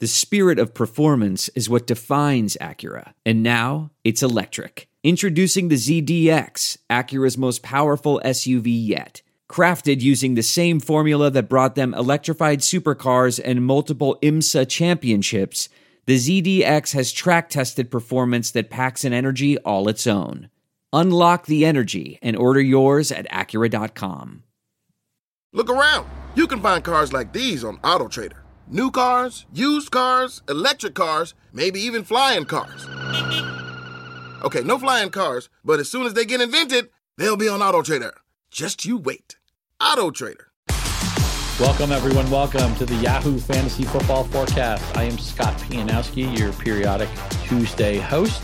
The spirit of performance is what defines Acura. And now it's electric. Introducing the ZDX, Acura's most powerful SUV yet. Crafted using the same formula that brought them electrified supercars and multiple IMSA championships, the ZDX has track tested performance that packs an energy all its own. Unlock the energy and order yours at Acura.com. Look around. You can find cars like these on AutoTrader. New cars, used cars, electric cars, maybe even flying cars. Okay, no flying cars, but as soon as they get invented, they'll be on Auto Trader. Just you wait. Auto Trader. Welcome, everyone. Welcome to the Yahoo Fantasy Football Forecast. I am Scott Pianowski, your periodic Tuesday host.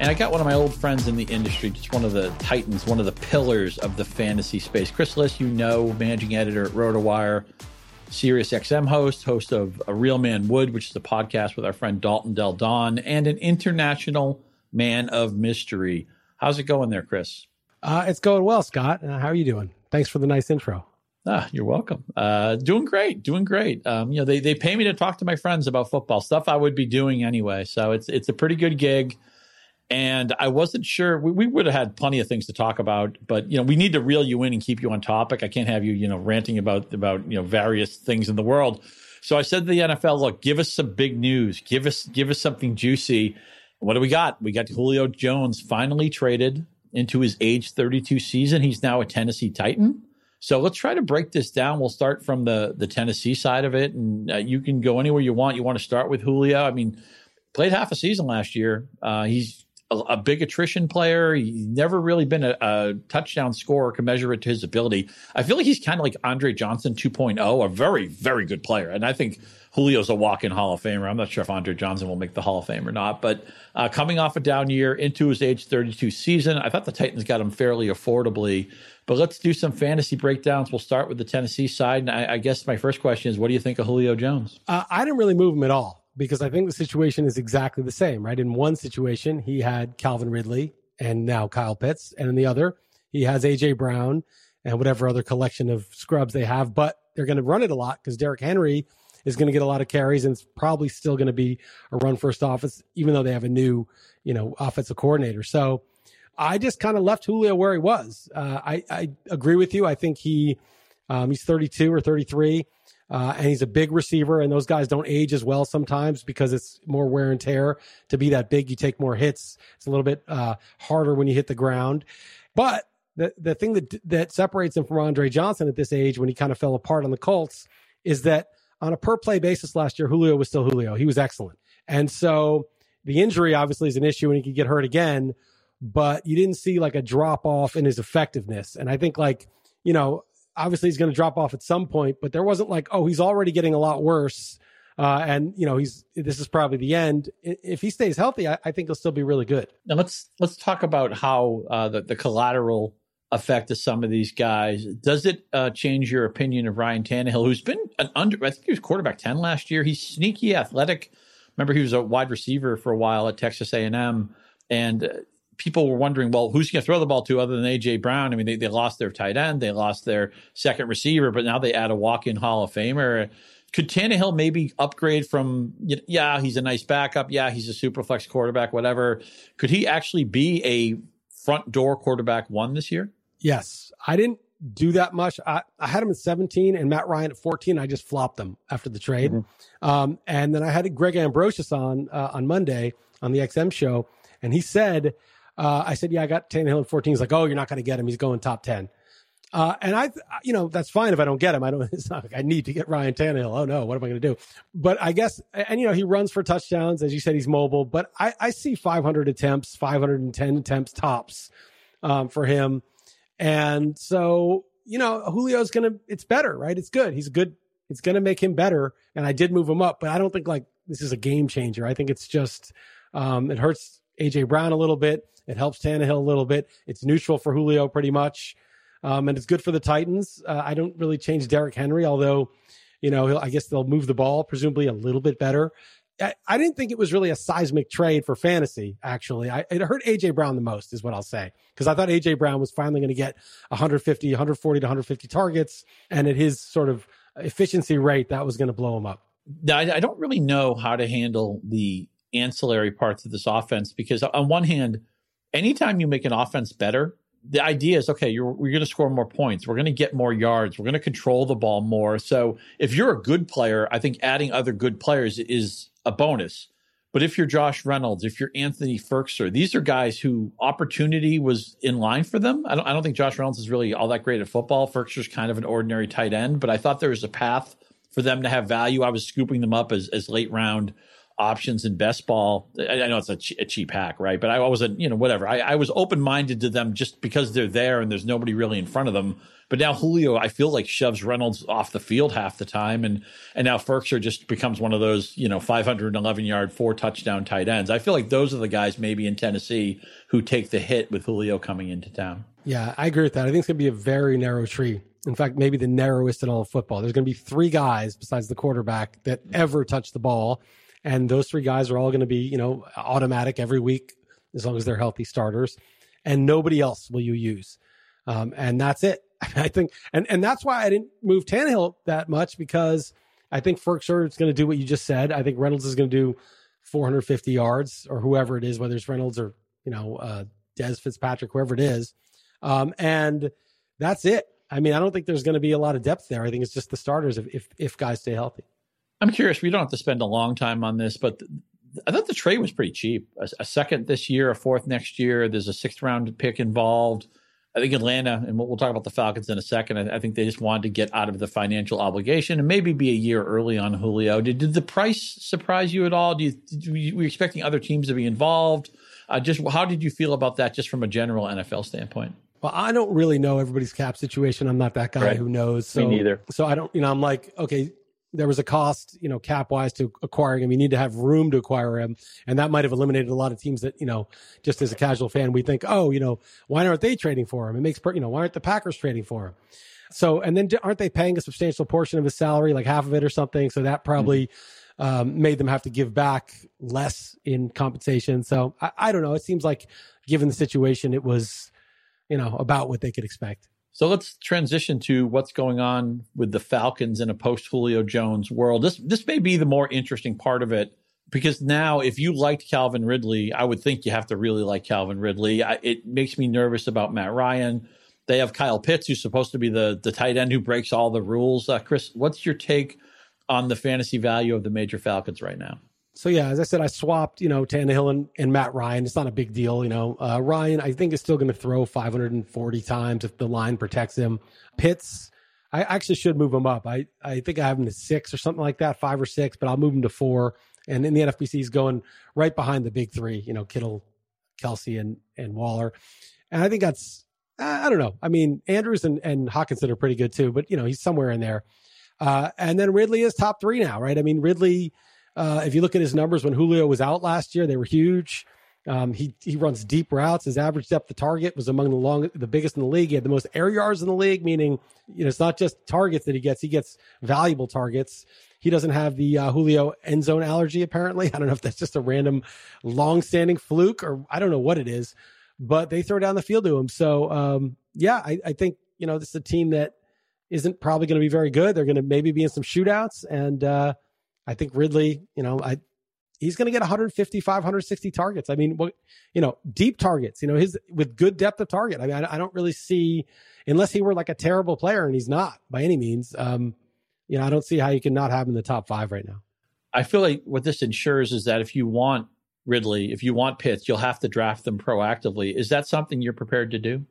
And I got one of my old friends in the industry, just one of the titans, one of the pillars of the fantasy space. Chris Liss, you know, managing editor at RotoWire, Sirius XM host, host of A Real Man Would, which is a podcast with our friend Dalton Del Don, and an international man of mystery. How's it going there, Chris? Uh, it's going well, Scott. Uh, how are you doing? Thanks for the nice intro. Ah, you're welcome. Uh, doing great, doing great. Um, you know, they they pay me to talk to my friends about football stuff I would be doing anyway. So it's it's a pretty good gig. And I wasn't sure we, we would have had plenty of things to talk about, but you know, we need to reel you in and keep you on topic. I can't have you, you know, ranting about about you know various things in the world. So I said to the NFL, look, give us some big news. Give us give us something juicy. What do we got? We got Julio Jones finally traded into his age 32 season. He's now a Tennessee Titan. So let's try to break this down. We'll start from the the Tennessee side of it, and uh, you can go anywhere you want. You want to start with Julio? I mean, played half a season last year. Uh, he's a, a, big attrition player. He's never really been a, a touchdown scorer. Can measure it to his ability. I feel like he's kind of like Andre Johnson 2.0, a very very good player, and I think Julio's a walk-in Hall of Famer. I'm not sure if Andre Johnson will make the Hall of Fame or not, but uh, coming off a down year into his age 32 season, I thought the Titans got him fairly affordably. But let's do some fantasy breakdowns. We'll start with the Tennessee side, and I, I guess my first question is, what do you think of Julio Jones? Uh, I didn't really move him at all because I think the situation is exactly the same, right? In one situation, he had Calvin Ridley and now Kyle Pitts, and in the other, he has AJ Brown and whatever other collection of scrubs they have, but they're going to run it a lot because Derrick Henry is going to get a lot of carries and it's probably still going to be a run first offense, even though they have a new, you know, offensive coordinator. So I just kind of left Julio where he was. Uh, I, I agree with you. I think he, um, he's 32 or 33. Uh, and he's a big receiver, and those guys don't age as well sometimes because it's more wear and tear. To be that big, you take more hits. It's a little bit uh, harder when you hit the ground. But the the thing that that separates him from Andre Johnson at this age, when he kind of fell apart on the Colts, is that on a per play basis last year, Julio was still Julio. He was excellent, and so the injury obviously is an issue, and he could get hurt again. But you didn't see like a drop off in his effectiveness, and I think like you know obviously he's going to drop off at some point, but there wasn't like, oh, he's already getting a lot worse. Uh, and you know, he's this is probably the end. If he stays healthy, I, I think he'll still be really good. Now let's let's talk about how uh, the, the collateral effect of some of these guys. Does it uh, change your opinion of Ryan Tannehill, who's been an under? I think he was quarterback ten last year. He's sneaky athletic. Remember, he was a wide receiver for a while at Texas A and M, and uh, people were wondering, well, who's going to throw the ball to other than AJ Brown? I mean, they, they lost their tight end, they lost their second receiver, but now they add a walk-in Hall of Famer. Could Tannehill maybe upgrade from? Yeah, he's a nice backup. Yeah, he's a super flex quarterback. Whatever. Could he actually be a front door quarterback one this year? Yes, I didn't do that much. I, I had him at 17 and Matt Ryan at 14. I just flopped them after the trade. Mm-hmm. Um, and then I had Greg Ambrosius on uh, on Monday on the XM show, and he said uh, I said, yeah, I got Tannehill at 14. He's like, oh, you're not going to get him. He's going top 10. Uh, and I, you know, that's fine if I don't get him. I don't, it's not like I need to get Ryan Tannehill. Oh no, what am I going to do? But I guess, and you know, he runs for touchdowns. As you said, he's mobile, but I, I see 500 attempts, 510 attempts tops, um, for him. And so, you know, Julio's going to, it's better, right? It's good. He's good. It's going to make him better. And I did move him up, but I don't think like this is a game changer. I think it's just, um, it hurts AJ Brown a little bit. It helps Tannehill a little bit. It's neutral for Julio pretty much. Um, and it's good for the Titans. Uh, I don't really change Derrick Henry, although, you know, I guess they'll move the ball presumably a little bit better. I, I didn't think it was really a seismic trade for fantasy, actually. I, it hurt AJ Brown the most, is what I'll say, because I thought AJ Brown was finally going to get 150, 140 to 150 targets. And at his sort of efficiency rate, that was going to blow him up. I, I don't really know how to handle the ancillary parts of this offense because on one hand, anytime you make an offense better, the idea is okay, you're we're going to score more points. We're going to get more yards. We're going to control the ball more. So if you're a good player, I think adding other good players is a bonus. But if you're Josh Reynolds, if you're Anthony Firkser, these are guys who opportunity was in line for them. I don't, I don't think Josh Reynolds is really all that great at football. Firkser's kind of an ordinary tight end, but I thought there was a path for them to have value. I was scooping them up as, as late round options in best ball. I, I know it's a, ch- a, cheap hack, right? But I wasn't, uh, you know, whatever. I, I was open minded to them just because they're there and there's nobody really in front of them. But now Julio, I feel like shoves Reynolds off the field half the time, and and now Firkser just becomes one of those, you know, 511 yard, four touchdown tight ends. I feel like those are the guys maybe in Tennessee who take the hit with Julio coming into town. Yeah, I agree with that. I think it's going to be a very narrow tree. In fact, maybe the narrowest in all of football. There's going to be three guys besides the quarterback that ever touch the ball and those three guys are all going to be, you know, automatic every week as long as they're healthy starters. And nobody else will you use. Um, and that's it. I think, and, and that's why I didn't move Tannehill that much because I think Firkser is going to do what you just said. I think Reynolds is going to do 450 yards or whoever it is, whether it's Reynolds or, you know, uh, Dez Fitzpatrick, whoever it is. Um, and that's it. I mean, I don't think there's going to be a lot of depth there. I think it's just the starters if, if, if guys stay healthy. I'm curious. We don't have to spend a long time on this, but I thought the trade was pretty cheap. A, a, second this year, a fourth next year. There's a sixth round pick involved. I think Atlanta, and we'll, we'll talk about the Falcons in a second. I, I, think they just wanted to get out of the financial obligation and maybe be a year early on Julio. Did, did the price surprise you at all? Do you, did were you expecting other teams to be involved? Uh, just how did you feel about that, just from a general NFL standpoint? Well, I don't really know everybody's cap situation. I'm not that guy right. who knows. So, Me neither. So I don't, you know, I'm like, okay, there was a cost, you know, cap wise to acquiring him. You need to have room to acquire him. And that might have eliminated a lot of teams that, you know, just as a casual fan, we think, oh, you know, why aren't they trading for him? It makes, you know, why aren't the Packers trading for him? So, and then aren't they paying a substantial portion of his salary, like half of it or something? So that probably mm-hmm. um, made them have to give back less in compensation. So I, I don't know. It seems like given the situation, it was, you know, about what they could expect. So let's transition to what's going on with the Falcons in a post Julio Jones world. This this may be the more interesting part of it because now if you liked Calvin Ridley, I would think you have to really like Calvin Ridley. I, it makes me nervous about Matt Ryan. They have Kyle Pitts, who's supposed to be the the tight end who breaks all the rules. Uh, Chris, what's your take on the fantasy value of the major Falcons right now? So yeah, as I said, I swapped, you know, Tannehill and, and Matt Ryan. It's not a big deal, you know. Uh, Ryan, I think, is still going to throw 540 times if the line protects him. Pitts, I actually should move him up. I, I think I have him to six or something like that, five or six, but I'll move him to four. And in the NFBC, he's going right behind the big three, you know, Kittle, Kelce, and and Waller. And I think that's, I don't know. I mean, Andrews and, and Hockenson are pretty good too, but, you know, he's somewhere in there. Uh, and then Ridley is top three now, right? I mean, Ridley uh, if you look at his numbers when Julio was out last year, they were huge. Um, he he runs deep routes. His average depth of target was among the long, the biggest in the league. He had the most air yards in the league, meaning you know it's not just targets that he gets; he gets valuable targets. He doesn't have the uh, Julio end zone allergy. Apparently, I don't know if that's just a random, long-standing fluke or I don't know what it is, but they throw down the field to him. So um, yeah, I, I think you know this is a team that isn't probably going to be very good. They're going to maybe be in some shootouts and. Uh, I think Ridley, you know, I he's going to get 155, 160 targets. I mean, what you know, deep targets. You know, his with good depth of target. I mean, I, I, don't really see unless he were like a terrible player, and he's not by any means. Um, you know, I don't see how you can not have him in the top five right now. I feel like what this ensures is that if you want Ridley, if you want Pitts, you'll have to draft them proactively. Is that something you're prepared to do?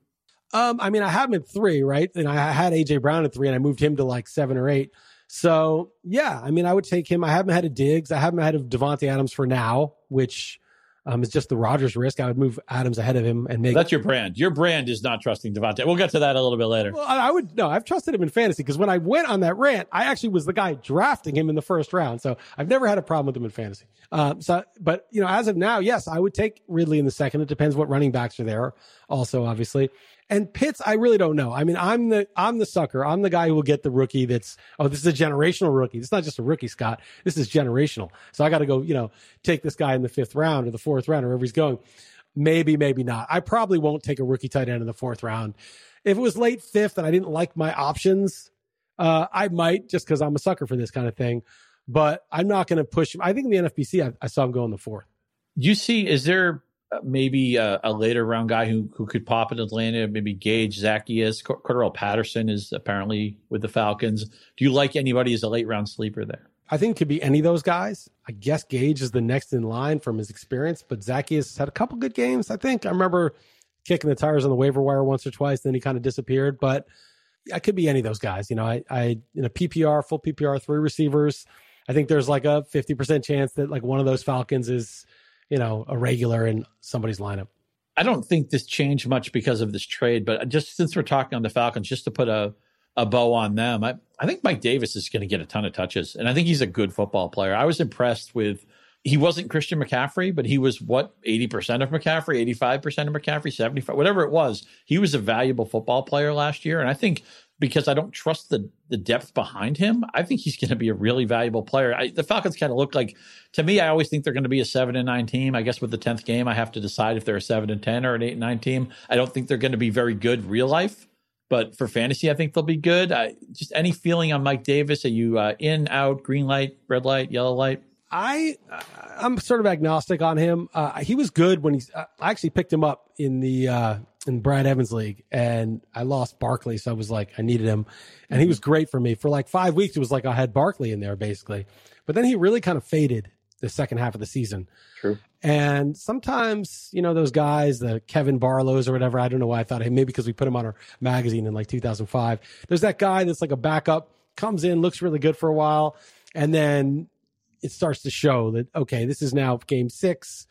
Um, I mean, I have him at three, right? And I had AJ Brown at three, and I moved him to like seven or eight. So yeah, I mean, I would take him. I haven't had a Diggs. I haven't had a Davante Adams for now, which um, is just the Rodgers risk. I would move Adams ahead of him and make. That's your brand. Your brand is not trusting Davante. We'll get to that a little bit later. Well, I would no. I've trusted him in fantasy because when I went on that rant, I actually was the guy drafting him in the first round. So I've never had a problem with him in fantasy. Um, so, but you know, as of now, yes, I would take Ridley in the second. It depends what running backs are there. Also, obviously, and Pitts, I really don't know. I mean, I'm the I'm the sucker. I'm the guy who will get the rookie that's oh, this is a generational rookie. It's not just a rookie, Scott. This is generational. So I got to go, you know, take this guy in the fifth round or the fourth round or wherever he's going. Maybe, maybe not. I probably won't take a rookie tight end in the fourth round. If it was late fifth and I didn't like my options, uh, I might just because I'm a sucker for this kind of thing. but I'm not going to push. I think in the NFBC, I, I saw him go in the fourth. You see, is there maybe a, a, later round guy who who could pop in Atlanta? Maybe Gage Zaccheaus, Cordarrelle Patterson is apparently with the Falcons. Do you like anybody as a late round sleeper there? I think could be any of those guys. I guess Gage is the next in line from his experience, but Zaccheaus had a couple good games. I think I remember kicking the tires on the waiver wire once or twice, then he kind of disappeared. But I could be any of those guys. You know, I, I in a PPR, full PPR, three receivers. I think there's like a 50% chance that like one of those Falcons is, you know, a regular in somebody's lineup. I don't think this changed much because of this trade, but just since we're talking on the Falcons, just to put a a bow on them. I, I think Mike Davis is going to get a ton of touches, and I think he's a good football player. I was impressed with. He wasn't Christian McCaffrey, but he was what eighty percent of McCaffrey, eighty five percent of McCaffrey, seventy five, whatever it was. He was a valuable football player last year, and I think because I don't trust the the depth behind him, I think he's going to be a really valuable player. I, the Falcons kind of look like to me. I always think they're going to be a seven and nine team. I guess with the tenth game, I have to decide if they're a seven and ten or an eight and nine team. I don't think they're going to be very good real life but for fantasy, I think they'll be good. I, just any feeling on Mike Davis? Are you uh, in, out, green light, red light, yellow light? I I'm sort of agnostic on him. Uh, he was good when he's. I actually picked him up in the uh, in Brad Evans league, and I lost Barkley, so I was like, I needed him, and he mm-hmm. was great for me for like five weeks. It was like I had Barkley in there basically, but then he really kind of faded the second half of the season. True. And sometimes, you know, those guys, the Kevan Barlows or whatever, I don't know why I thought, hey, maybe because we put him on our magazine in like 2005. There's that guy that's like a backup, comes in, looks really good for a while, and then it starts to show that, okay, this is now game six,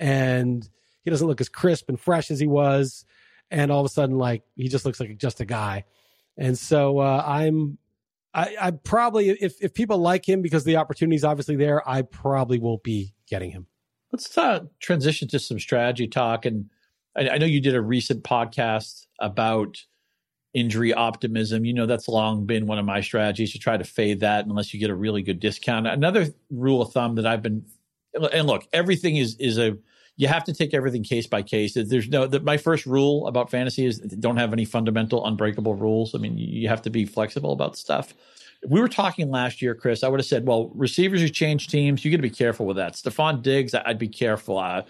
and he doesn't look as crisp and fresh as he was. And all of a sudden, like, he just looks like just a guy. And so uh, I'm I, I, probably if if people like him because the opportunity is obviously there, I probably won't be getting him. Let's uh, transition to some strategy talk. And I, I know you did a recent podcast about injury optimism. You know, that's long been one of my strategies to try to fade that unless you get a really good discount. Another rule of thumb that I've been, and look, everything is, is a, you have to take everything case by case. There's no, the, my first rule about fantasy is don't have any fundamental unbreakable rules. I mean, you have to be flexible about stuff. If we were talking last year, Chris, I would have said, well, receivers who change teams, you got to be careful with that. Stefon Diggs, I'd be careful. Uh,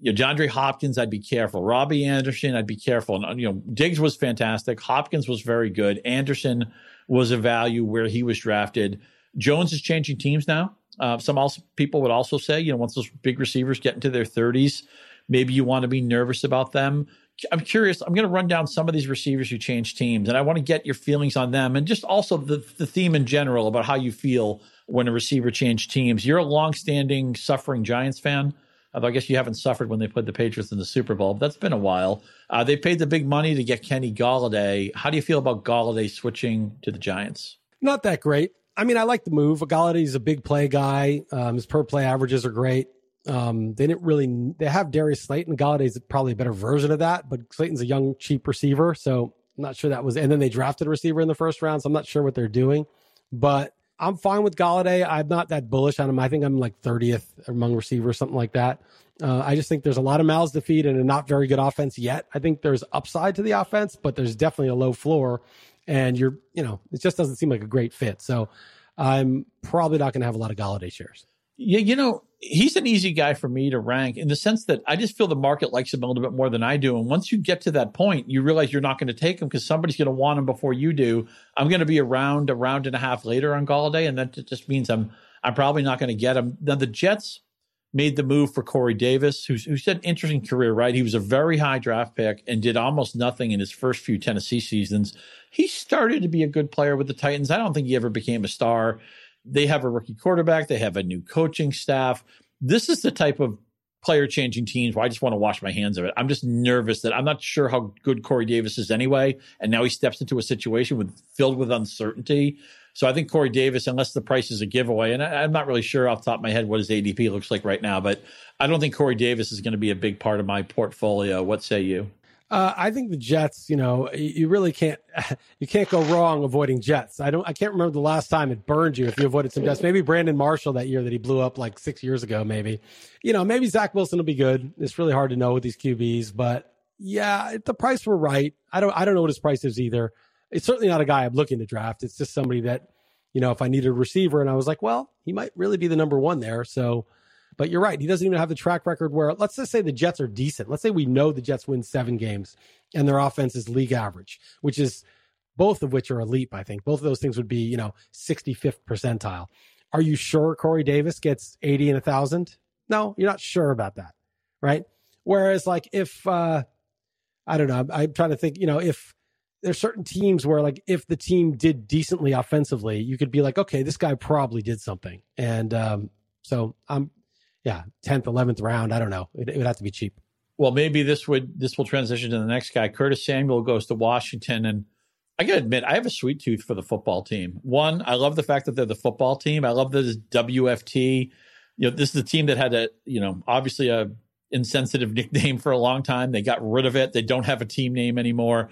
you know, DeAndre Hopkins, I'd be careful. Robbie Anderson, I'd be careful. And, you know, Diggs was fantastic. Hopkins was very good. Anderson was a value where he was drafted. Jones is changing teams now. Uh, some also people would also say, you know, once those big receivers get into their 30s, maybe you want to be nervous about them. I'm curious. I'm going to run down some of these receivers who changed teams, and I want to get your feelings on them, and just also the the theme in general about how you feel when a receiver changed teams. You're a longstanding suffering Giants fan. Although I guess you haven't suffered when they put the Patriots in the Super Bowl. That's been a while. Uh, they paid the big money to get Kenny Golladay. How do you feel about Golladay switching to the Giants? Not that great. I mean, I like the move. Golladay's a big play guy. Um, his per play averages are great. Um, they didn't really. They have Darius Slayton. Golladay's probably a better version of that, but Slayton's a young, cheap receiver, so I'm not sure that was. And then they drafted a receiver in the first round, so I'm not sure what they're doing. But I'm fine with Golladay. I'm not that bullish on him. I think I'm like 30th among receivers, something like that. Uh, I just think there's a lot of mouths to feed and a not very good offense yet. I think there's upside to the offense, but there's definitely a low floor, and you're, you know, it just doesn't seem like a great fit. So I'm probably not going to have a lot of Golladay shares. Yeah, you know, he's an easy guy for me to rank in the sense that I just feel the market likes him a little bit more than I do. And once you get to that point, you realize you're not going to take him because somebody's going to want him before you do. I'm going to be around a round and a half later on Golladay, and that just means I'm I'm probably not going to get him. Now the Jets made the move for Corey Davis, who's who's had an interesting career, right? He was a very high draft pick and did almost nothing in his first few Tennessee seasons. He started to be a good player with the Titans. I don't think he ever became a star. They have a rookie quarterback. They have a new coaching staff. This is the type of player changing teams where I just want to wash my hands of it. I'm just nervous that I'm not sure how good Corey Davis is anyway. And now he steps into a situation with filled with uncertainty. So I think Corey Davis, unless the price is a giveaway, and I, am not really sure off top of my head what his ADP looks like right now, but I don't think Corey Davis is going to be a big part of my portfolio. What say you? Uh, I think the Jets, you know, you really can't you can't go wrong avoiding Jets. I don't I can't remember the last time it burned you if you avoided some Jets. Maybe Brandon Marshall that year that he blew up like six years ago. Maybe, you know, maybe Zach Wilson will be good. It's really hard to know with these QBs, but yeah, if the price were right. I don't I don't know what his price is either. It's certainly not a guy I'm looking to draft. It's just somebody that you know, if I needed a receiver. And I was like, well, he might really be the number one there. So, but you're right. He doesn't even have the track record where, let's just say the Jets are decent. Let's say we know the Jets win seven games and their offense is league average, which is both of which are elite, I think. Both of those things would be, you know, 65th percentile. Are you sure Corey Davis gets 80 and a thousand? No, you're not sure about that. Right. Whereas like if, uh, I don't know, I'm, I'm trying to think, you know, if, there's certain teams where like if the team did decently offensively, you could be like, okay, this guy probably did something. And um, so I'm, yeah, tenth, eleventh round. I don't know. It, it, would have to be cheap. Well, maybe this would this will transition to the next guy. Curtis Samuel goes to Washington, and I gotta admit, I have a sweet tooth for the football team. One, I love the fact that they're the football team. I love this WFT. You know, this is the team that had a you know obviously a insensitive nickname for a long time. They got rid of it. They don't have a team name anymore.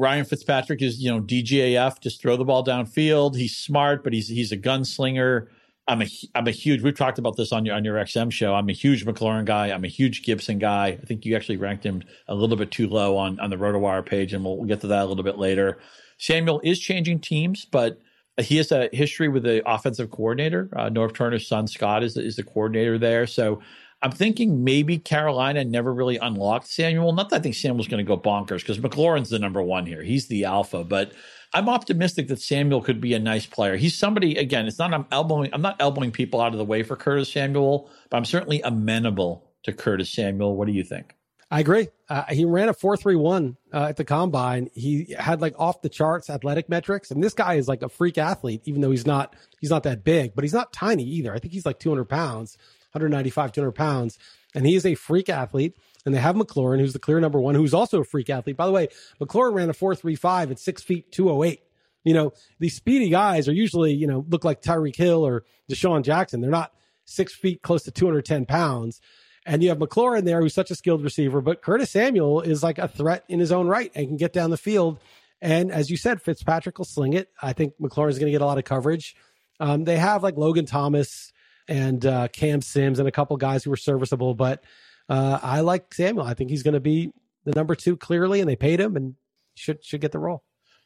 Ryan Fitzpatrick is, you know, DGAF, just throw the ball downfield. He's smart, but he's he's a gunslinger. I'm a I'm a huge. We've talked about this on your on your XM show. I'm a huge McLaurin guy. I'm a huge Gibson guy. I think you actually ranked him a little bit too low on on the RotoWire page, and we'll, we'll get to that a little bit later. Samuel is changing teams, but he has a history with the offensive coordinator. Uh, Norv Turner's son Scott is is the coordinator there, so I'm thinking maybe Carolina never really unlocked Samuel. Not that I think Samuel's going to go bonkers because McLaurin's the number one here. He's the alpha, but I'm optimistic that Samuel could be a nice player. He's somebody again. It's not I'm elbowing. I'm not elbowing people out of the way for Curtis Samuel, but I'm certainly amenable to Curtis Samuel. What do you think? I agree. Uh, he ran a four three one uh, at the combine. He had like off the charts athletic metrics, and this guy is like a freak athlete. Even though he's not he's not that big, but he's not tiny either. I think he's like 200 pounds. 195, 200 pounds. And he is a freak athlete. And they have McLaurin, who's the clear number one, who's also a freak athlete. By the way, McLaurin ran a 435 at six feet 208. You know, these speedy guys are usually, you know, look like Tyreek Hill or DeSean Jackson. They're not six feet close to 210 pounds. And you have McLaurin there, who's such a skilled receiver, but Curtis Samuel is like a threat in his own right and can get down the field. And as you said, Fitzpatrick will sling it. I think McLaurin is going to get a lot of coverage. Um, they have like Logan Thomas, and uh, Cam Sims and a couple guys who were serviceable. But uh, I like Samuel. I think he's going to be the number two clearly, and they paid him and should should get the role.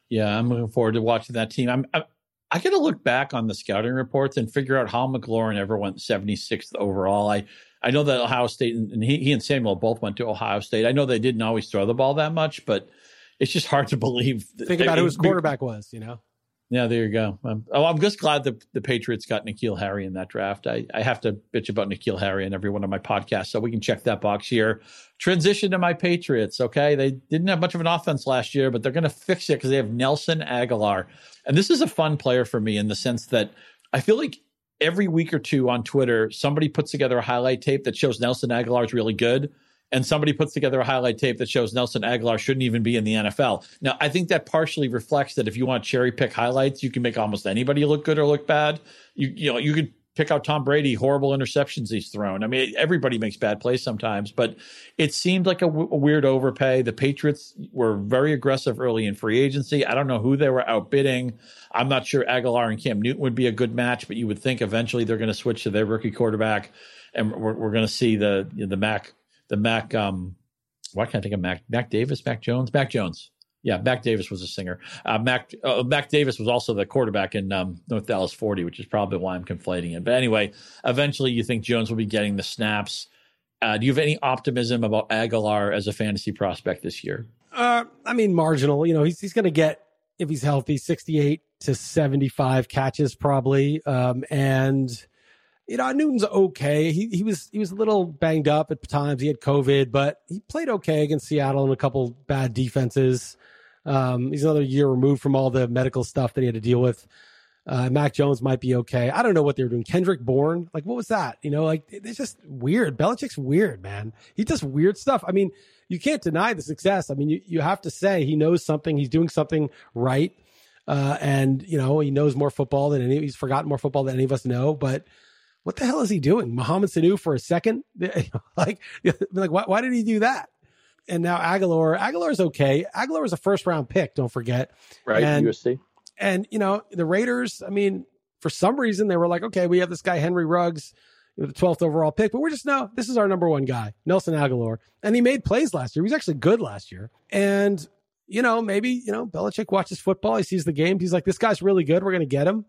Yeah, I'm looking forward to watching that team. I'm, I'm I got to look back on the scouting reports and figure out how McLaurin ever went 76th overall. I I know that Ohio State and, and he, he and Samuel both went to Ohio State. I know they didn't always throw the ball that much, but it's just hard to believe. Think about who his quarterback was, you know. Yeah, there you go. Um, oh, I'm just glad that the Patriots got N'Keal Harry in that draft. I, I have to bitch about N'Keal Harry in every one of my podcasts, so we can check that box here. Transition to my Patriots. Okay, they didn't have much of an offense last year, but they're going to fix it because they have Nelson Agholor. and this is a fun player for me in the sense that I feel like every week or two on Twitter, somebody puts together a highlight tape that shows Nelson Agholor is really good and somebody puts together a highlight tape that shows Nelson Agholor shouldn't even be in the NFL. Now, I think that partially reflects that if you want cherry pick highlights, you can make almost anybody look good or look bad. You you know, you could pick out Tom Brady, horrible interceptions he's thrown. I mean, everybody makes bad plays sometimes, but it seemed like a, w- a weird overpay. The Patriots were very aggressive early in free agency. I don't know who they were outbidding. I'm not sure Agholor and Cam Newton would be a good match, but you would think eventually they're going to switch to their rookie quarterback, and we're, we're going to see the the Mac the Mac. Um, why can't I think of Mac? Mac Davis, Mac Jones, Mac Jones. Yeah, Mac Davis was a singer. Uh, Mac uh, Mac Davis was also the quarterback in um, North Dallas 40, which is probably why I'm conflating it. But anyway, eventually you think Jones will be getting the snaps. Uh, do you have any optimism about Agholor as a fantasy prospect this year? Uh, I mean, marginal. You know, he's he's going to get if he's healthy, 68 to 75 catches probably, um, and you know, Newton's okay. He he was he was a little banged up at times. He had COVID, but he played okay against Seattle and a couple bad defenses. Um, he's another year removed from all the medical stuff that he had to deal with. Uh, Mac Jones might be okay. I don't know what they were doing. Kendrick Bourne, like what was that? You know, like it's just weird. Belichick's weird, man. He does weird stuff. I mean, you can't deny the success. I mean, you, you have to say he knows something. He's doing something right. Uh, and you know, he knows more football than any, he's forgotten more football than any of us know, but what the hell is he doing? Mohamed Sanu for a second? like, like why, why did he do that? And now Agholor is okay. Agholor is a first round pick. Don't forget. Right. And, USC. And, you know, the Raiders, I mean, for some reason they were like, okay, we have this guy, Henry Ruggs, the 12th overall pick, but we're just, no, this is our number one guy, Nelson Agholor. And he made plays last year. He was actually good last year. And, you know, maybe, you know, Belichick watches football. He sees the game. He's like, this guy's really good. We're going to get him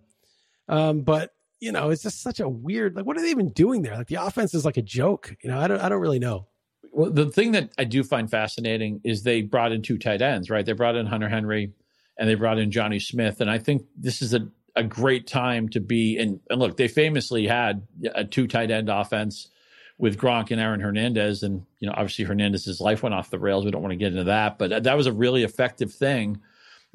Um, but you know, it's just such a weird. Like, what are they even doing there? Like, the offense is like a joke. You know, I don't. I don't really know. Well, the thing that I do find fascinating is they brought in two tight ends, right? They brought in Hunter Henry, and they brought in Jonnu Smith, and I think this is a a great time to be. And, and look, they famously had a two tight end offense with Gronk and Aaron Hernandez, and you know, obviously Hernandez's life went off the rails. We don't want to get into that, but that was a really effective thing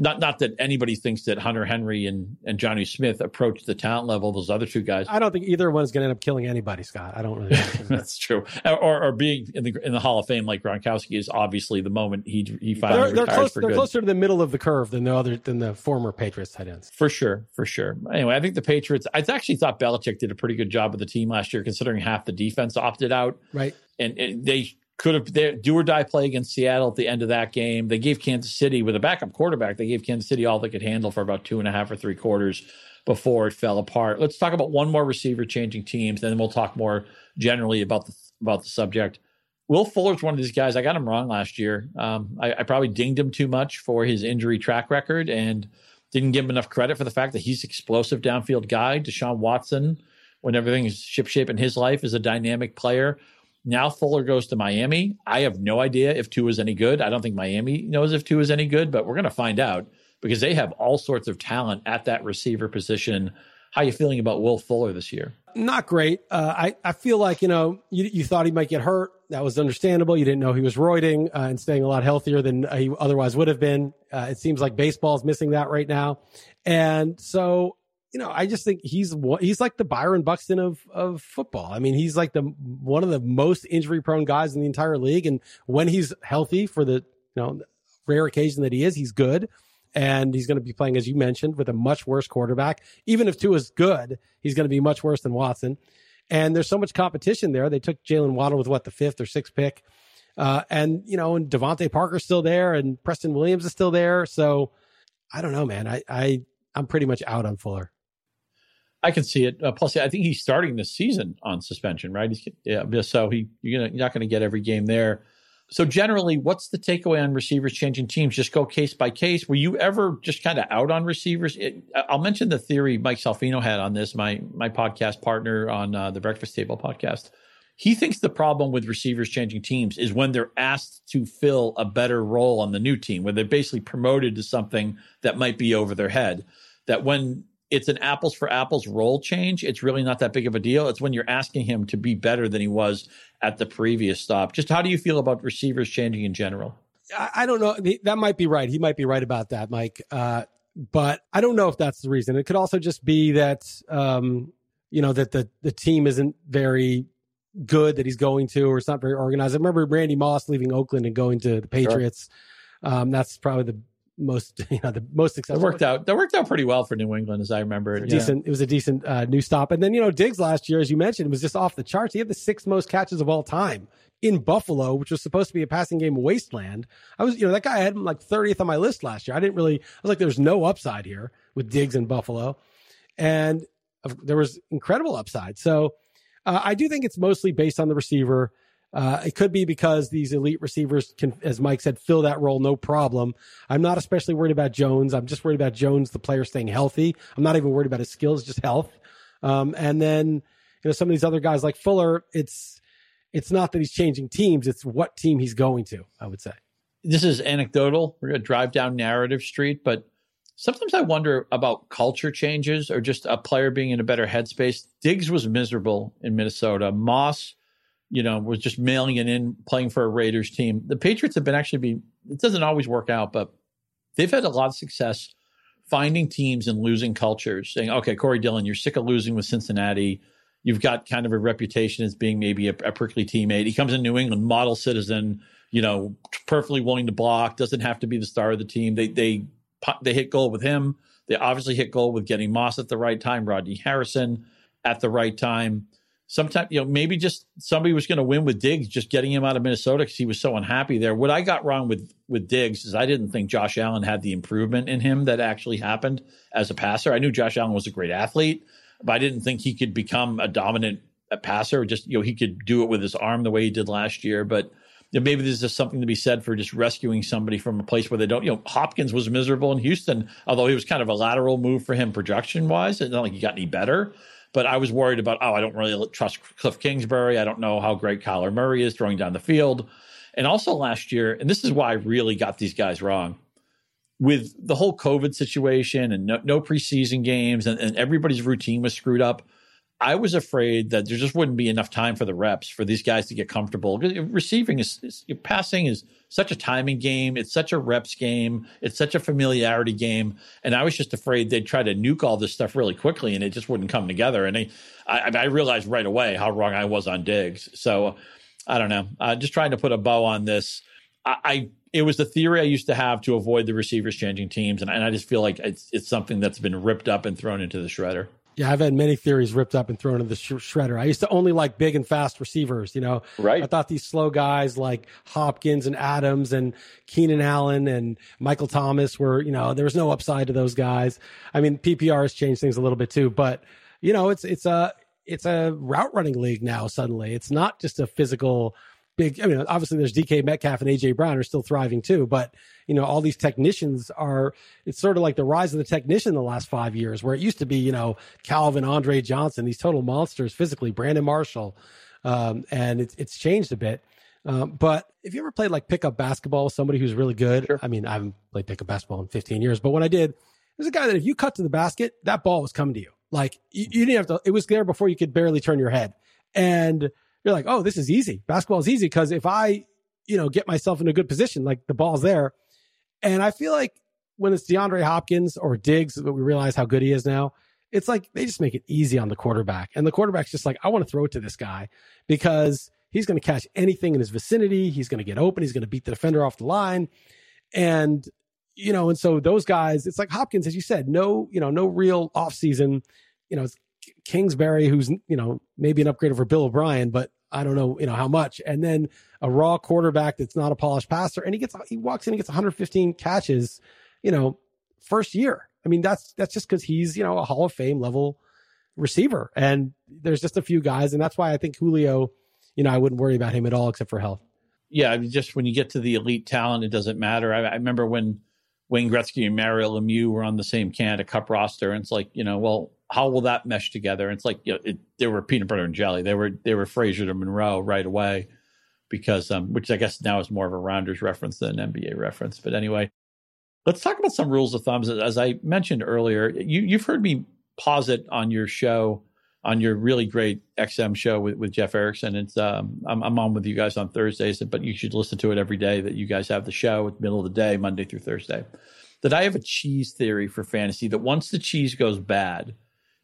not not that anybody thinks that Hunter Henry and, and Jonnu Smith approach the talent level those other two guys. I don't think either one is going to end up killing anybody, Scott. I don't really. That's true. Or, or being in the in the Hall of Fame like Gronkowski is obviously the moment he he finally they're, they're, close, they're closer to the middle of the curve than the other than the former Patriots tight ends. For sure, for sure. Anyway, I think the Patriots. I actually thought Belichick did a pretty good job with the team last year, considering half the defense opted out. Right. And, and they could have their do or die play against Seattle at the end of that game. They gave Kansas City with a backup quarterback. They gave Kansas City all they could handle for about two and a half or three quarters before it fell apart. Let's talk about one more receiver changing teams, then we'll talk more generally about the about the subject. Will Fuller's one of these guys. I got him wrong last year. Um, I, I probably dinged him too much for his injury track record and didn't give him enough credit for the fact that he's an explosive downfield guy. Deshaun Watson, when everything is shipshape in his life, is a dynamic player now Fuller goes to Miami. I have no idea if Tua is any good. I don't think Miami knows if Tua is any good, but we're going to find out because they have all sorts of talent at that receiver position. How are you feeling about Will Fuller this year? Not great. Uh, I I feel like you know you, you thought he might get hurt. That was understandable. You didn't know he was roiding uh, and staying a lot healthier than he otherwise would have been. Uh, it seems like baseball is missing that right now, and so you know, I just think he's he's like the Byron Buxton of of football. I mean, he's like the one of the most injury prone guys in the entire league, and when he's healthy for the you know rare occasion that he is, he's good. And he's going to be playing, as you mentioned, with a much worse quarterback. Even if Tua is good, he's going to be much worse than Watson. And there's so much competition there. They took Jaylen Waddle with what the fifth or sixth pick, uh, and you know, and DeVante Parker's still there, and Preston Williams is still there. So I don't know, man. I I I'm pretty much out on Fuller. I can see it. Uh, plus, I think he's starting this season on suspension, right? He's, yeah, so he you're, gonna, you're not going to get every game there. So generally, what's the takeaway on receivers changing teams? Just go case by case. Were you ever just kind of out on receivers? It, I'll mention the theory Mike Salfino had on this, my my podcast partner on uh, the Breakfast Table podcast. He thinks the problem with receivers changing teams is when they're asked to fill a better role on the new team, where they're basically promoted to something that might be over their head. That when it's an apples for apples role change. It's really not that big of a deal. It's when you're asking him to be better than he was at the previous stop. Just how do you feel about receivers changing in general? I don't know. That might be right. He might be right about that, Mike. Uh, but I don't know if that's the reason. It could also just be that, um, you know, that the, the team isn't very good that he's going to, or it's not very organized. I remember Randy Moss leaving Oakland and going to the Patriots. Sure. Um, that's probably the most you know the most successful. That worked out. That worked out pretty well for New England, as I remember. It decent. It was a decent uh, new stop. And then you know Diggs last year, as you mentioned, was just off the charts. He had the sixth most catches of all time in Buffalo, which was supposed to be a passing game wasteland. I was you know that guy I had him like thirtieth on my list last year. I didn't really. I was like, there's no upside here with Diggs in Buffalo, and there was incredible upside. So uh, I do think it's mostly based on the receiver. Uh, it could be because these elite receivers can, as Mike said, fill that role no problem. I'm not especially worried about Jones. I'm just worried about Jones, the player, staying healthy. I'm not even worried about his skills, just health. Um, and then, you know, some of these other guys like Fuller, it's, it's not that he's changing teams. It's what team he's going to, I would say. This is anecdotal. We're going to drive down narrative street, but sometimes I wonder about culture changes or just a player being in a better headspace. Diggs was miserable in Minnesota. Moss, you know, was just mailing it in, playing for a Raiders team. The Patriots have been actually be it doesn't always work out, but they've had a lot of success finding teams and losing cultures, saying, okay, Corey Dillon, you're sick of losing with Cincinnati. You've got kind of a reputation as being maybe a, a prickly teammate. He comes in New England, model citizen, you know, perfectly willing to block, doesn't have to be the star of the team. They they they hit goal with him. They obviously hit goal with getting Moss at the right time, Rodney Harrison at the right time sometimes you know maybe just somebody was going to win with Diggs, just getting him out of Minnesota because he was so unhappy there. What I got wrong with with Diggs is I didn't think Josh Allen had the improvement in him that actually happened as a passer. I knew Josh Allen was a great athlete, but I didn't think he could become a dominant passer. Just you know he could do it with his arm the way he did last year, but. maybe there's just something to be said for just rescuing somebody from a place where they don't. You know, Hopkins was miserable in Houston, although he was kind of a lateral move for him projection wise. It's not like he got any better. But I was worried about, oh, I don't really trust Cliff Kingsbury. I don't know how great Kyler Murray is throwing down the field. And also last year, and this is why I really got these guys wrong with the whole COVID situation and no, no preseason games and, and everybody's routine was screwed up. I was afraid that there just wouldn't be enough time for the reps for these guys to get comfortable. Receiving is, is, passing is such a timing game. It's such a reps game. It's such a familiarity game. And I was just afraid they'd try to nuke all this stuff really quickly and it just wouldn't come together. And I, I, I realized right away how wrong I was on Diggs. So I don't know. Uh, just trying to put a bow on this. I, I it was the theory I used to have to avoid the receivers changing teams, and, and I just feel like it's it's something that's been ripped up and thrown into the shredder. Yeah, I've had many theories ripped up and thrown in the sh- shredder. I used to only like big and fast receivers, you know. Right. I thought these slow guys like Hopkins and Adams and Keenan Allen and Michael Thomas were, you know, there was no upside to those guys. I mean, PPR has changed things a little bit too, but you know, it's it's a it's a route running league now. Suddenly, it's not just a physical big. I mean, obviously there's DK Metcalf and AJ Brown are still thriving too, but you know, all these technicians are. It's sort of like the rise of the technician in the last five years, where it used to be, you know, Calvin, Andre Johnson, these total monsters physically, Brandon Marshall, um, and it's it's changed a bit. Um, but if you ever played like pickup basketball with somebody who's really good, sure. I mean, I haven't played pickup basketball in 15 years, but when I did, there's a guy that if you cut to the basket, that ball was coming to you. Like you, you didn't have to, it was there before you could barely turn your head. And you're like, oh, this is easy. Basketball is easy because if I, you know, get myself in a good position, like the ball's there. And I feel like when it's DeAndre Hopkins or Diggs, that we realize how good he is now, it's like they just make it easy on the quarterback. And the quarterback's just like, I want to throw it to this guy because he's going to catch anything in his vicinity. He's going to get open. He's going to beat the defender off the line. And, you know, and so those guys, it's like Hopkins, as you said, no, you know, no real offseason. You know, it's Kingsbury, who's you know maybe an upgrade over Bill O'Brien, but I don't know you know how much. And then a raw quarterback that's not a polished passer, and he gets he walks in and gets 115 catches, you know, first year. I mean that's that's just because he's you know a Hall of Fame level receiver, and there's just a few guys, and that's why I think Julio, you know, I wouldn't worry about him at all except for health. Yeah, I mean, just when you get to the elite talent, it doesn't matter. I, I remember when Wayne Gretzky and Mario Lemieux were on the same Canada Cup roster, and it's like you know, well, how will that mesh together? And it's like you know, it, they were peanut butter and jelly. They were they were Frazier to Monroe right away, because um, which I guess now is more of a Rounders reference than an NBA reference. But anyway, let's talk about some rules of thumbs. As I mentioned earlier, you you've heard me posit on your show, on your really great XM show with, with Jeff Erickson. It's um, I'm, I'm on with you guys on Thursdays, but you should listen to it every day that you guys have the show at the middle of the day, Monday through Thursday. That I have a cheese theory for fantasy that once the cheese goes bad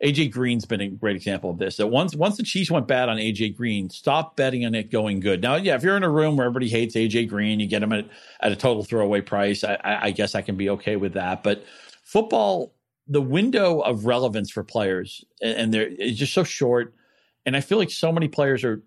AJ Green's been a great example of this. That once once the Chiefs went bad on AJ Green, stop betting on it going good. Now, yeah, if you're in a room where everybody hates AJ Green, you get him at, at a total throwaway price. I, I, guess I can be okay with that. But football, the window of relevance for players, and they're it's just so short. And I feel like so many players are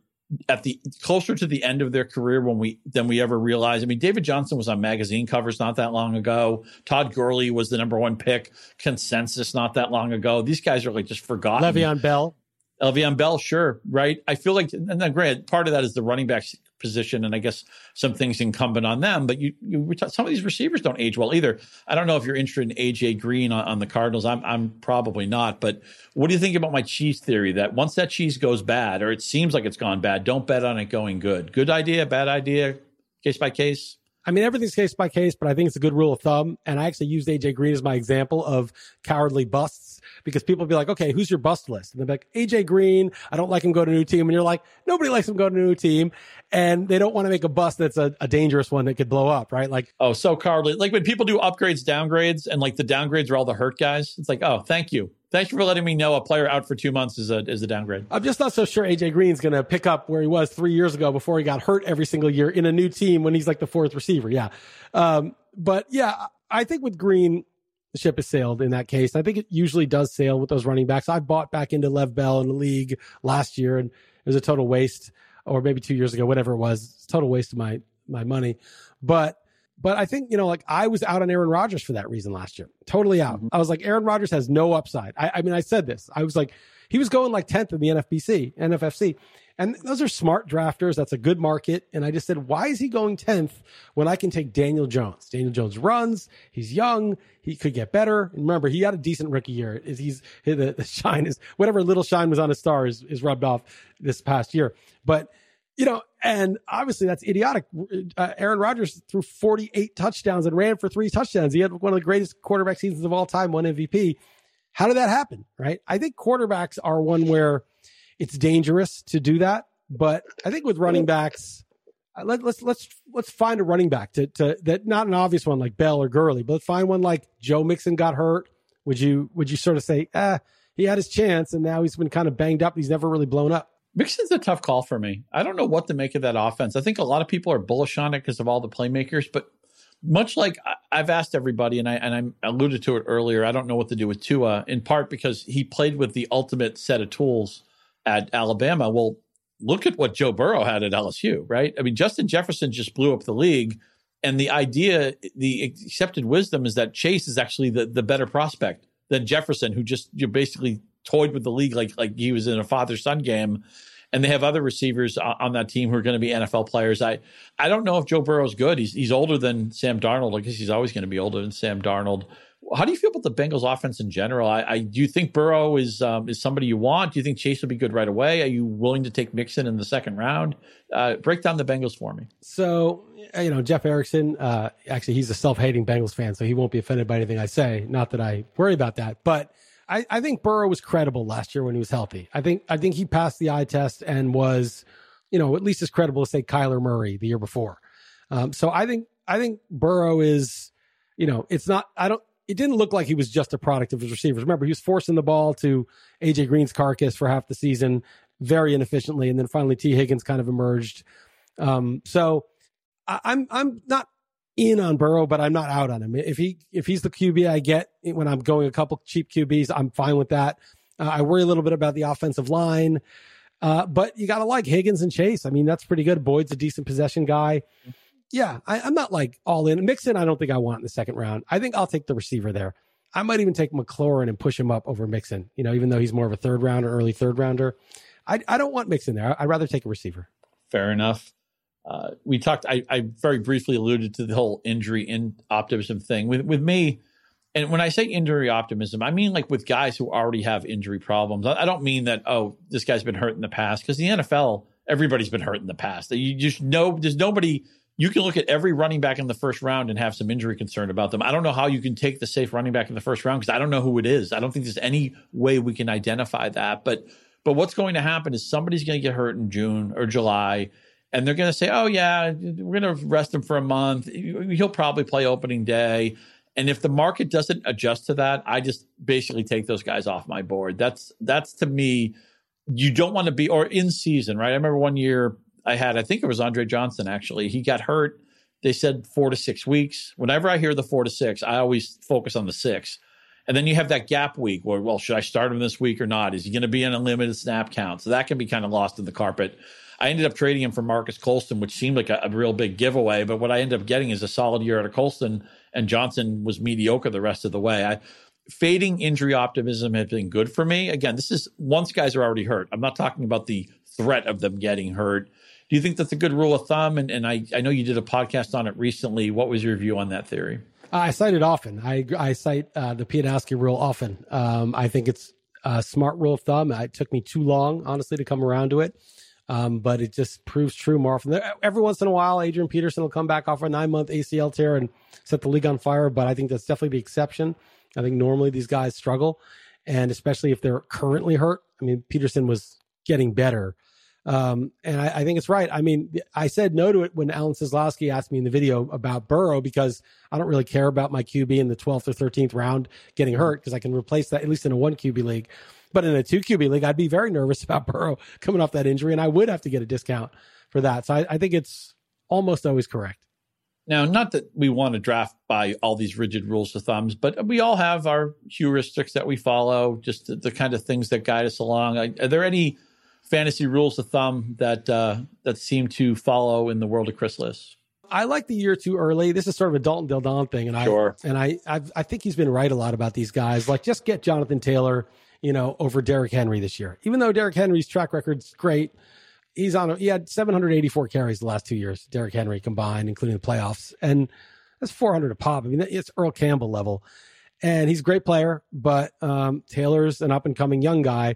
at the closer to the end of their career when we than we ever realized. I mean, David Johnson was on magazine covers not that long ago. Todd Gurley was the number one pick consensus not that long ago. These guys are like just forgotten. Le'Veon Bell. Le'Veon Bell, sure, right. I feel like, and then granted, part of that is the running back position, and I guess some things incumbent on them. But you, you some of these receivers don't age well either. I don't know if you're interested in AJ Green on, on, the Cardinals. I'm, I'm probably not. But what do you think about my cheese theory that once that cheese goes bad, or it seems like it's gone bad, don't bet on it going good? Good idea, bad idea, case by case. I mean, everything's case by case, but I think it's a good rule of thumb. And I actually used AJ Green as my example of cowardly busts because people be like, okay, who's your bust list? And they're like, AJ Green, I don't like him go to a new team. And you're like, nobody likes him go to a new team. And they don't want to make a bust that's a, a dangerous one that could blow up, right? Like, oh, so cowardly. Like when people do upgrades, downgrades, and like the downgrades are all the hurt guys. It's like, oh, thank you. Thank you for letting me know a player out for two months is a is a downgrade. I'm just not so sure AJ Green's going to pick up where he was three years ago before he got hurt every single year in a new team when he's like the fourth receiver. Yeah, um, but yeah, I think with Green, the ship has sailed in that case. I think it usually does sail with those running backs. I bought back into Lev Bell in the league last year, and it was a total waste, or maybe two years ago, whatever it was, total waste of my my money. But but I think, you know, like I was out on Aaron Rodgers for that reason last year. Totally out. Mm-hmm. I was like, Aaron Rodgers has no upside. I, I mean, I said this. I was like, he was going like 10th in the NFBC, NFFC. And those are smart drafters. That's a good market. And I just said, why is he going 10th when I can take Daniel Jones? Daniel Jones runs. He's young. He could get better. And remember, he had a decent rookie year. Is He's the, the shine is whatever little shine was on his star is, is rubbed off this past year. But you know, and obviously that's idiotic. Uh, Aaron Rodgers threw 48 touchdowns and ran for three touchdowns. He had one of the greatest quarterback seasons of all time, one MVP. How did that happen? Right. I think quarterbacks are one where it's dangerous to do that. But I think with running backs, uh, let, let's let's let's find a running back to to that not an obvious one like Bell or Gurley, but find one like Joe Mixon got hurt. Would you would you sort of say, ah, he had his chance and now he's been kind of banged up. He's never really blown up. Mixon's a tough call for me. I don't know what to make of that offense. I think a lot of people are bullish on it because of all the playmakers, but much like I've asked everybody, and I and I alluded to it earlier, I don't know what to do with Tua, in part because he played with the ultimate set of tools at Alabama. Well, look at what Joe Burrow had at LSU, right? I mean, Justin Jefferson just blew up the league. And the idea, the accepted wisdom is that Chase is actually the, the better prospect than Jefferson, who just you basically toyed with the league like like he was in a father son game. And they have other receivers on that team who are going to be NFL players. I I don't know if Joe Burrow's good. He's he's older than Sam Darnold. I guess he's always going to be older than Sam Darnold. How do you feel about the Bengals offense in general? I, I do you think Burrow is um, is somebody you want? Do you think Chase will be good right away? Are you willing to take Mixon in the second round? Uh, break down the Bengals for me. So you know Jeff Erickson. Uh, actually, he's a self hating Bengals fan, so he won't be offended by anything I say. Not that I worry about that, but I, I think Burrow was credible last year when he was healthy. I think I think he passed the eye test and was, you know, at least as credible as say Kyler Murray the year before. Um, so I think I think Burrow is, you know, it's not. I don't. It didn't look like he was just a product of his receivers. Remember, he was forcing the ball to AJ Green's carcass for half the season, very inefficiently, and then finally Tee Higgins kind of emerged. Um, so I, I'm I'm not in on Burrow, but I'm not out on him. If he if he's the QB I get when I'm going a couple cheap QBs, I'm fine with that. Uh, I worry a little bit about the offensive line, uh, but you got to like Higgins and Chase. I mean, that's pretty good. Boyd's a decent possession guy. Yeah, I, am not like all in. Mixon, I don't think I want in the second round. I think I'll take the receiver there. I might even take McLaurin and push him up over Mixon. You know, even though he's more of a third rounder, early third rounder. I I don't want Mixon there. I'd rather take a receiver. Fair enough uh, we talked. I, I, very briefly alluded to the whole injury in optimism thing with with me. And when I say injury optimism, I mean like with guys who already have injury problems. I, I don't mean that oh this guy's been hurt in the past because the NFL everybody's been hurt in the past. You just know there's nobody. You can look at every running back in the first round and have some injury concern about them. I don't know how you can take the safe running back in the first round because I don't know who it is. I don't think there's any way we can identify that. But but what's going to happen is somebody's going to get hurt in June or July and they're going to say, "Oh yeah, we're going to rest him for a month. He'll probably play opening day." And if the market doesn't adjust to that, I just basically take those guys off my board. That's that's to me, you don't want to be or in season, right? I remember one year I had, I think it was Andre Johnson actually. He got hurt. They said four to six weeks. Whenever I hear the four to six, I always focus on the six. And then you have that gap week where, well, should I start him this week or not? Is he going to be in a limited snap count? So that can be kind of lost in the carpet. I ended up trading him for Marques Colston, which seemed like a, a, real big giveaway. But what I ended up getting is a solid year out of Colston, and Johnson was mediocre the rest of the way. I, fading injury optimism has been good for me. Again, this is once guys are already hurt. I'm not talking about the threat of them getting hurt. Do you think that's a good rule of thumb? And, and I, I know you did a podcast on it recently. What was your view on that theory? I cite it often. I, I cite uh, the Pianowski rule often. Um, I think it's a smart rule of thumb. It took me too long, honestly, to come around to it. Um, but it just proves true more often. Every once in a while, Adrian Peterson will come back off a nine month ACL tear and set the league on fire. But I think that's definitely the exception. I think normally these guys struggle, and especially if they're currently hurt. I mean, Peterson was getting better. Um, and I, I, think it's right. I mean, I said no to it when Alan Seslowsky asked me in the video about Burrow because I don't really care about my QB in the 12th or 13th round getting hurt because I can replace that at least in a one QB league. But in a two QB league, I'd be very nervous about Burrow coming off that injury, and I would have to get a discount for that. So I, I think it's almost always correct. Now, not that we want to draft by all these rigid rules of thumbs, but we all have our heuristics that we follow, just the, the kind of things that guide us along. Are there any fantasy rules of thumb that uh, that seem to follow in the world of Chris Liss? I like the year too early. This is sort of a Dalton Del Don thing, and sure. I and I I've, i think he's been right a lot about these guys. Like, just get Jonathan Taylor you know, over Derrick Henry this year. Even though Derrick Henry's track record's great, he's on. A, he had 784 carries the last two years. Derrick Henry combined, including the playoffs, and that's 400 a pop. I mean, it's Earl Campbell level, and he's a great player. But um, Taylor's an up and coming young guy,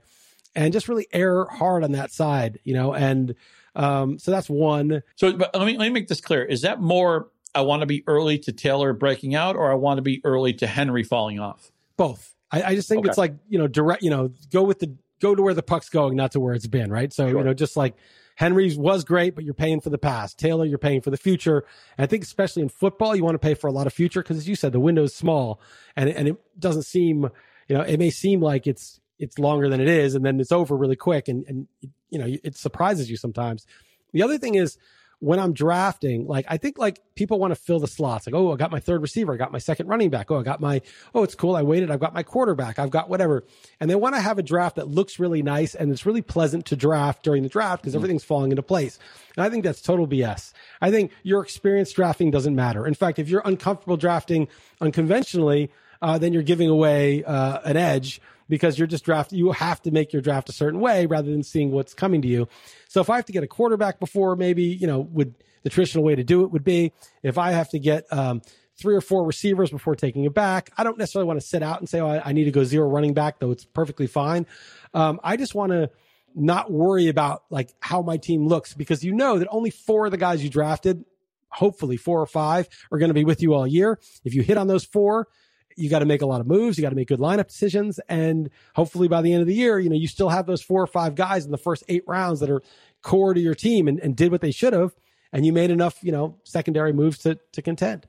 and just really air hard on that side, you know. And um, so that's one. So, but let me let me make this clear: is that more? I want to be early to Taylor breaking out, or I want to be early to Henry falling off. Both. I, I just think okay. it's like you know direct. You know, go with the go to where the puck's going, not to where it's been. Right. So sure. you know, just like Henry's was great, but you're paying for the past. Taylor, you're paying for the future. And I think especially in football, you want to pay for a lot of future because, as you said, the window is small, and and it doesn't seem, you know, it may seem like it's it's longer than it is, and then it's over really quick, and and you know, it surprises you sometimes. The other thing is when I'm drafting, like I think like people want to fill the slots. Like, oh, I got my third receiver, I got my second running back. Oh, I got my oh, it's cool. I waited. I've got my quarterback. I've got whatever. And they want to have a draft that looks really nice and it's really pleasant to draft during the draft because everything's falling into place. And I think that's total BS. I think your experience drafting doesn't matter. In fact, if you're uncomfortable drafting unconventionally, uh, then you're giving away uh, an edge because you're just draft. You have to make your draft a certain way rather than seeing what's coming to you. So if I have to get a quarterback before, maybe you know, would the traditional way to do it would be if I have to get um, three or four receivers before taking it back. I don't necessarily want to sit out and say, oh, I, I need to go zero running back, though it's perfectly fine. Um, I just want to not worry about like how my team looks because you know that only four of the guys you drafted, hopefully four or five, are going to be with you all year. If you hit on those four, you got to make a lot of moves. You got to make good lineup decisions. And hopefully by the end of the year, you know, you still have those four or five guys in the first eight rounds that are core to your team and, and did what they should have. And you made enough, you know, secondary moves to, to contend.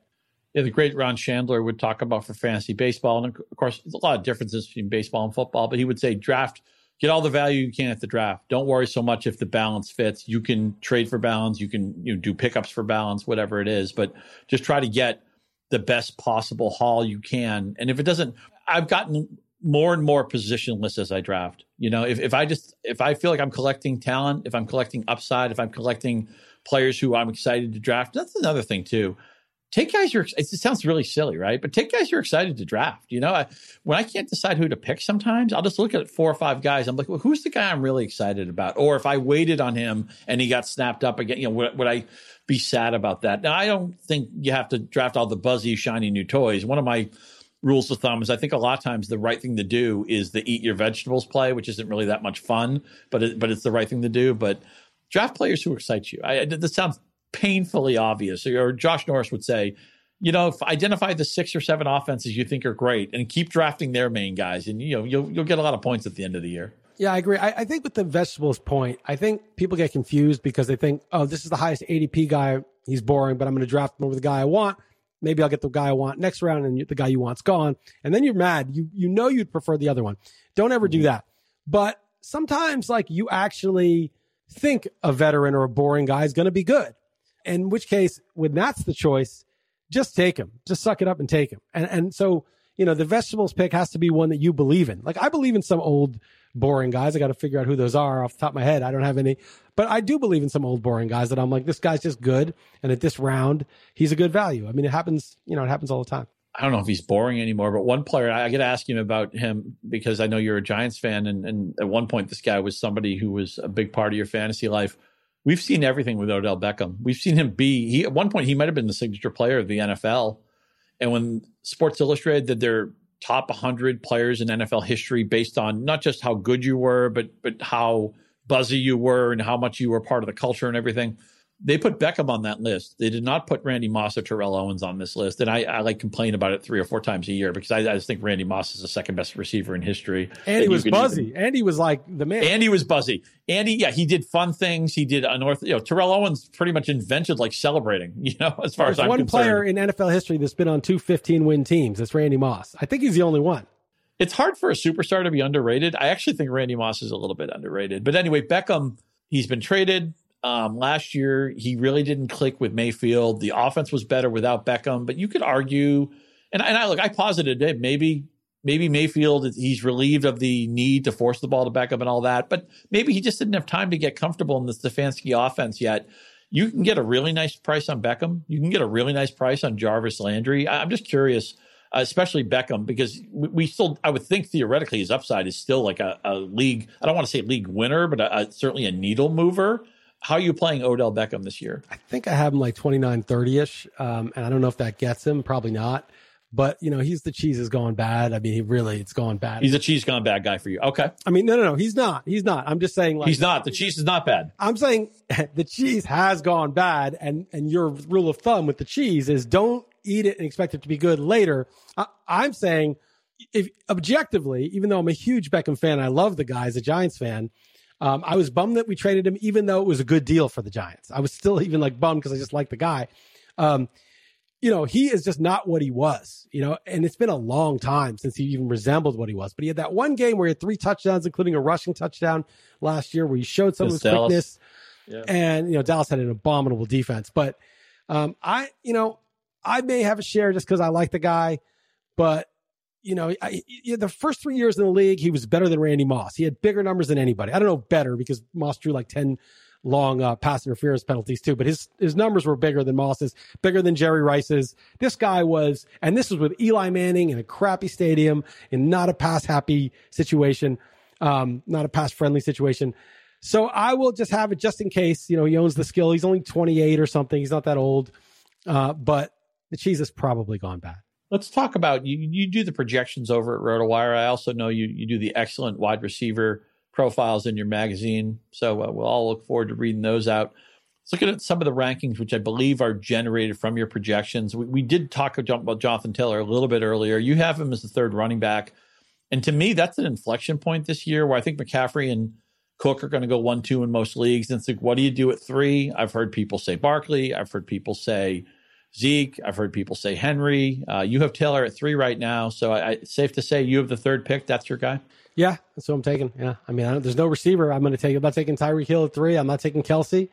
Yeah, the great Ron Shandler would talk about for fantasy baseball. And of course, there's a lot of differences between baseball and football, but he would say draft, get all the value you can at the draft. Don't worry so much if the balance fits. You can trade for balance, you can you know, do pickups for balance, whatever it is, but just try to get the best possible haul you can. And if it doesn't, I've gotten more and more positionless as I draft. You know, if, if I just if I feel like I'm collecting talent, if I'm collecting upside, if I'm collecting players who I'm excited to draft, that's another thing too. Take guys you're it sounds really silly, right? But take guys you're excited to draft. You know, I, when I can't decide who to pick sometimes, I'll just look at four or five guys. I'm like, well, who's the guy I'm really excited about? Or if I waited on him and he got snapped up again, you know, would, would I be sad about that. Now, I don't think you have to draft all the buzzy, shiny new toys. One of my rules of thumb is I think a lot of times the right thing to do is the eat your vegetables play, which isn't really that much fun, but it, but it's the right thing to do. But draft players who excite you. I, this sounds painfully obvious. Or Josh Norris would say, you know, identify the six or seven offenses you think are great and keep drafting their main guys, and you know you'll you'll get a lot of points at the end of the year. Yeah, I agree. I, I, think with the vegetables point, I think people get confused because they think, oh, this is the highest ADP guy. He's boring, but I'm going to draft him over the guy I want. Maybe I'll get the guy I want next round, and the guy you want's gone. And then you're mad. You you know you'd prefer the other one. Don't ever do mm-hmm. that. But sometimes, like you actually think a veteran or a boring guy is going to be good. In which case, when that's the choice, just take him. Just suck it up and take him. And and so you know the vegetables pick has to be one that you believe in. Like I believe in some old boring guys. I got to figure out who those are off the top of my head. I don't have any, but I do believe in some old boring guys that I'm like, this guy's just good. And at this round, he's a good value. I mean, it happens, you know, it happens all the time. I don't know if he's boring anymore, but one player I, get to ask him about him because I know you're a Giants fan, and, and at one point this guy was somebody who was a big part of your fantasy life. We've seen everything with Odell Beckham. We've seen him be he at one point he might have been the signature player of the NFL, and when Sports Illustrated did their top 100 players in NFL history based on not just how good you were, but but how buzzy you were and how much you were part of the culture and everything they put Beckham on that list. They did not put Randy Moss or Terrell Owens on this list. And I, I like complain about it three or four times a year because I, I just think Randy Moss is the second best receiver in history. And he was buzzy. Even, and he was like the man. And he was buzzy. Andy, yeah, he did fun things. He did unorth. You know, Terrell Owens pretty much invented like celebrating. You know, as far There's as I'm one concerned. player in NFL history that's been on two 15 win teams. It's Randy Moss. I think he's the only one. It's hard for a superstar to be underrated. I actually think Randy Moss is a little bit underrated. But anyway, Beckham, he's been traded um, last year, he really didn't click with Mayfield. The offense was better without Beckham, but you could argue, and, and I look, I posited it. Maybe, maybe Mayfield, he's relieved of the need to force the ball to Beckham and all that, but maybe he just didn't have time to get comfortable in the Stefanski offense yet. You can get a really nice price on Beckham. You can get a really nice price on Jarvis Landry. I'm just curious uh, especially Beckham, because we, we, still, I would think theoretically, his upside is still like a, a league. I don't want to say league winner, but a, a, certainly a needle mover. How are you playing Odell Beckham this year? I think I have him like 29, 30 ish. Um, and I don't know if that gets him, probably not. But you know, he's the cheese is going bad. I mean, he really it's going bad. He's a cheese gone bad guy for you. Okay. I mean, no, no, no, he's not. He's not. I'm just saying like he's not. The cheese is not bad. I'm saying the cheese has gone bad, and and your rule of thumb with the cheese is don't eat it and expect it to be good later. I, I'm saying if objectively, even though I'm a huge Beckham fan, I love the guy as a Giants fan. Um, I was bummed that we traded him, even though it was a good deal for the Giants. I was still even like bummed because I just like the guy. Um, you know, he is just not what he was, you know, and it's been a long time since he even resembled what he was. But he had that one game where he had three touchdowns, including a rushing touchdown last year where he showed some of his quickness. Yeah. And, you know, Dallas had an abominable defense. But um, I, you know, I may have a share just because I like the guy, but you know, I, the first three years in the league, he was better than Randy Moss. He had bigger numbers than anybody. I don't know better because Moss drew like 10 long uh, pass interference penalties too, but his, his numbers were bigger than Moss's, bigger than Jerry Rice's. This guy was, and this was with Eli Manning in a crappy stadium in not a pass happy situation, um, not a pass friendly situation. So I will just have it just in case, you know, he owns the skill. He's only 28 or something. He's not that old. Uh, but the cheese has probably gone bad. Let's talk about you. You do the projections over at RotoWire. I also know you you do the excellent wide receiver profiles in your magazine. So uh, we'll all look forward to reading those out. Let's look at some of the rankings, which I believe are generated from your projections. We, we did talk about Jonathan Taylor a little bit earlier. You have him as the third running back. And to me, that's an inflection point this year where I think McCaffrey and Cook are going to go one, two in most leagues. And it's like, what do you do at three? I've heard people say Barkley. I've heard people say Zeke. I've heard people say Henry. Uh, you have Taylor at three Reich now, so I, I, safe to say you have the third pick. That's your guy. Yeah, that's what I'm taking. Yeah, I mean, I there's no receiver. I'm going to take. I'm not taking Tyreek Hill at three. I'm not taking Kelce.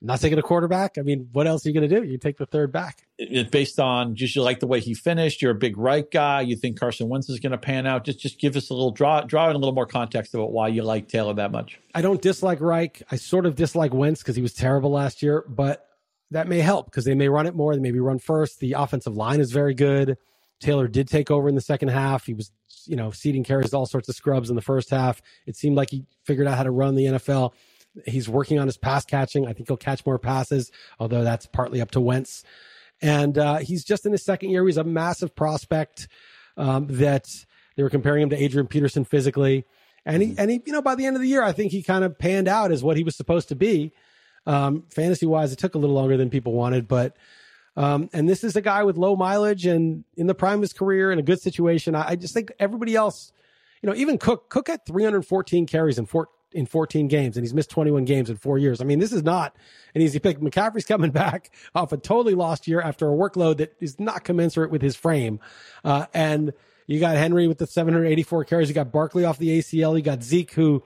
I'm not taking a quarterback. I mean, what else are you going to do? You take the third back. It, based on just you like the way he finished. You're a big right guy. You think Carson Wentz is going to pan out. Just just give us a little draw draw in a little more context about why you like Taylor that much. I don't dislike Reich. I sort of dislike Wentz because he was terrible last year, but that may help because they may run it more. They maybe run first. The offensive line is very good. Taylor did take over in the second half. He was, you know, ceding carries all sorts of scrubs in the first half. It seemed like he figured out how to run the NFL. He's working on his pass catching. I think he'll catch more passes, although that's partly up to Wentz. And uh, he's just in his second year. He's a massive prospect um, that they were comparing him to Adrian Peterson physically. And he, and he, you know, by the end of the year, I think he kind of panned out as what he was supposed to be. Um, fantasy wise, it took a little longer than people wanted, but um, and this is a guy with low mileage and in the prime of his career in a good situation. I, I just think everybody else, you know, even Cook, Cook had 314 carries in four, in 14 games and he's missed 21 games in four years. I mean, this is not an easy pick. McCaffrey's coming back off a totally lost year after a workload that is not commensurate with his frame. Uh, and you got Henry with the 784 carries. You got Barkley off the ACL. You got Zeke, who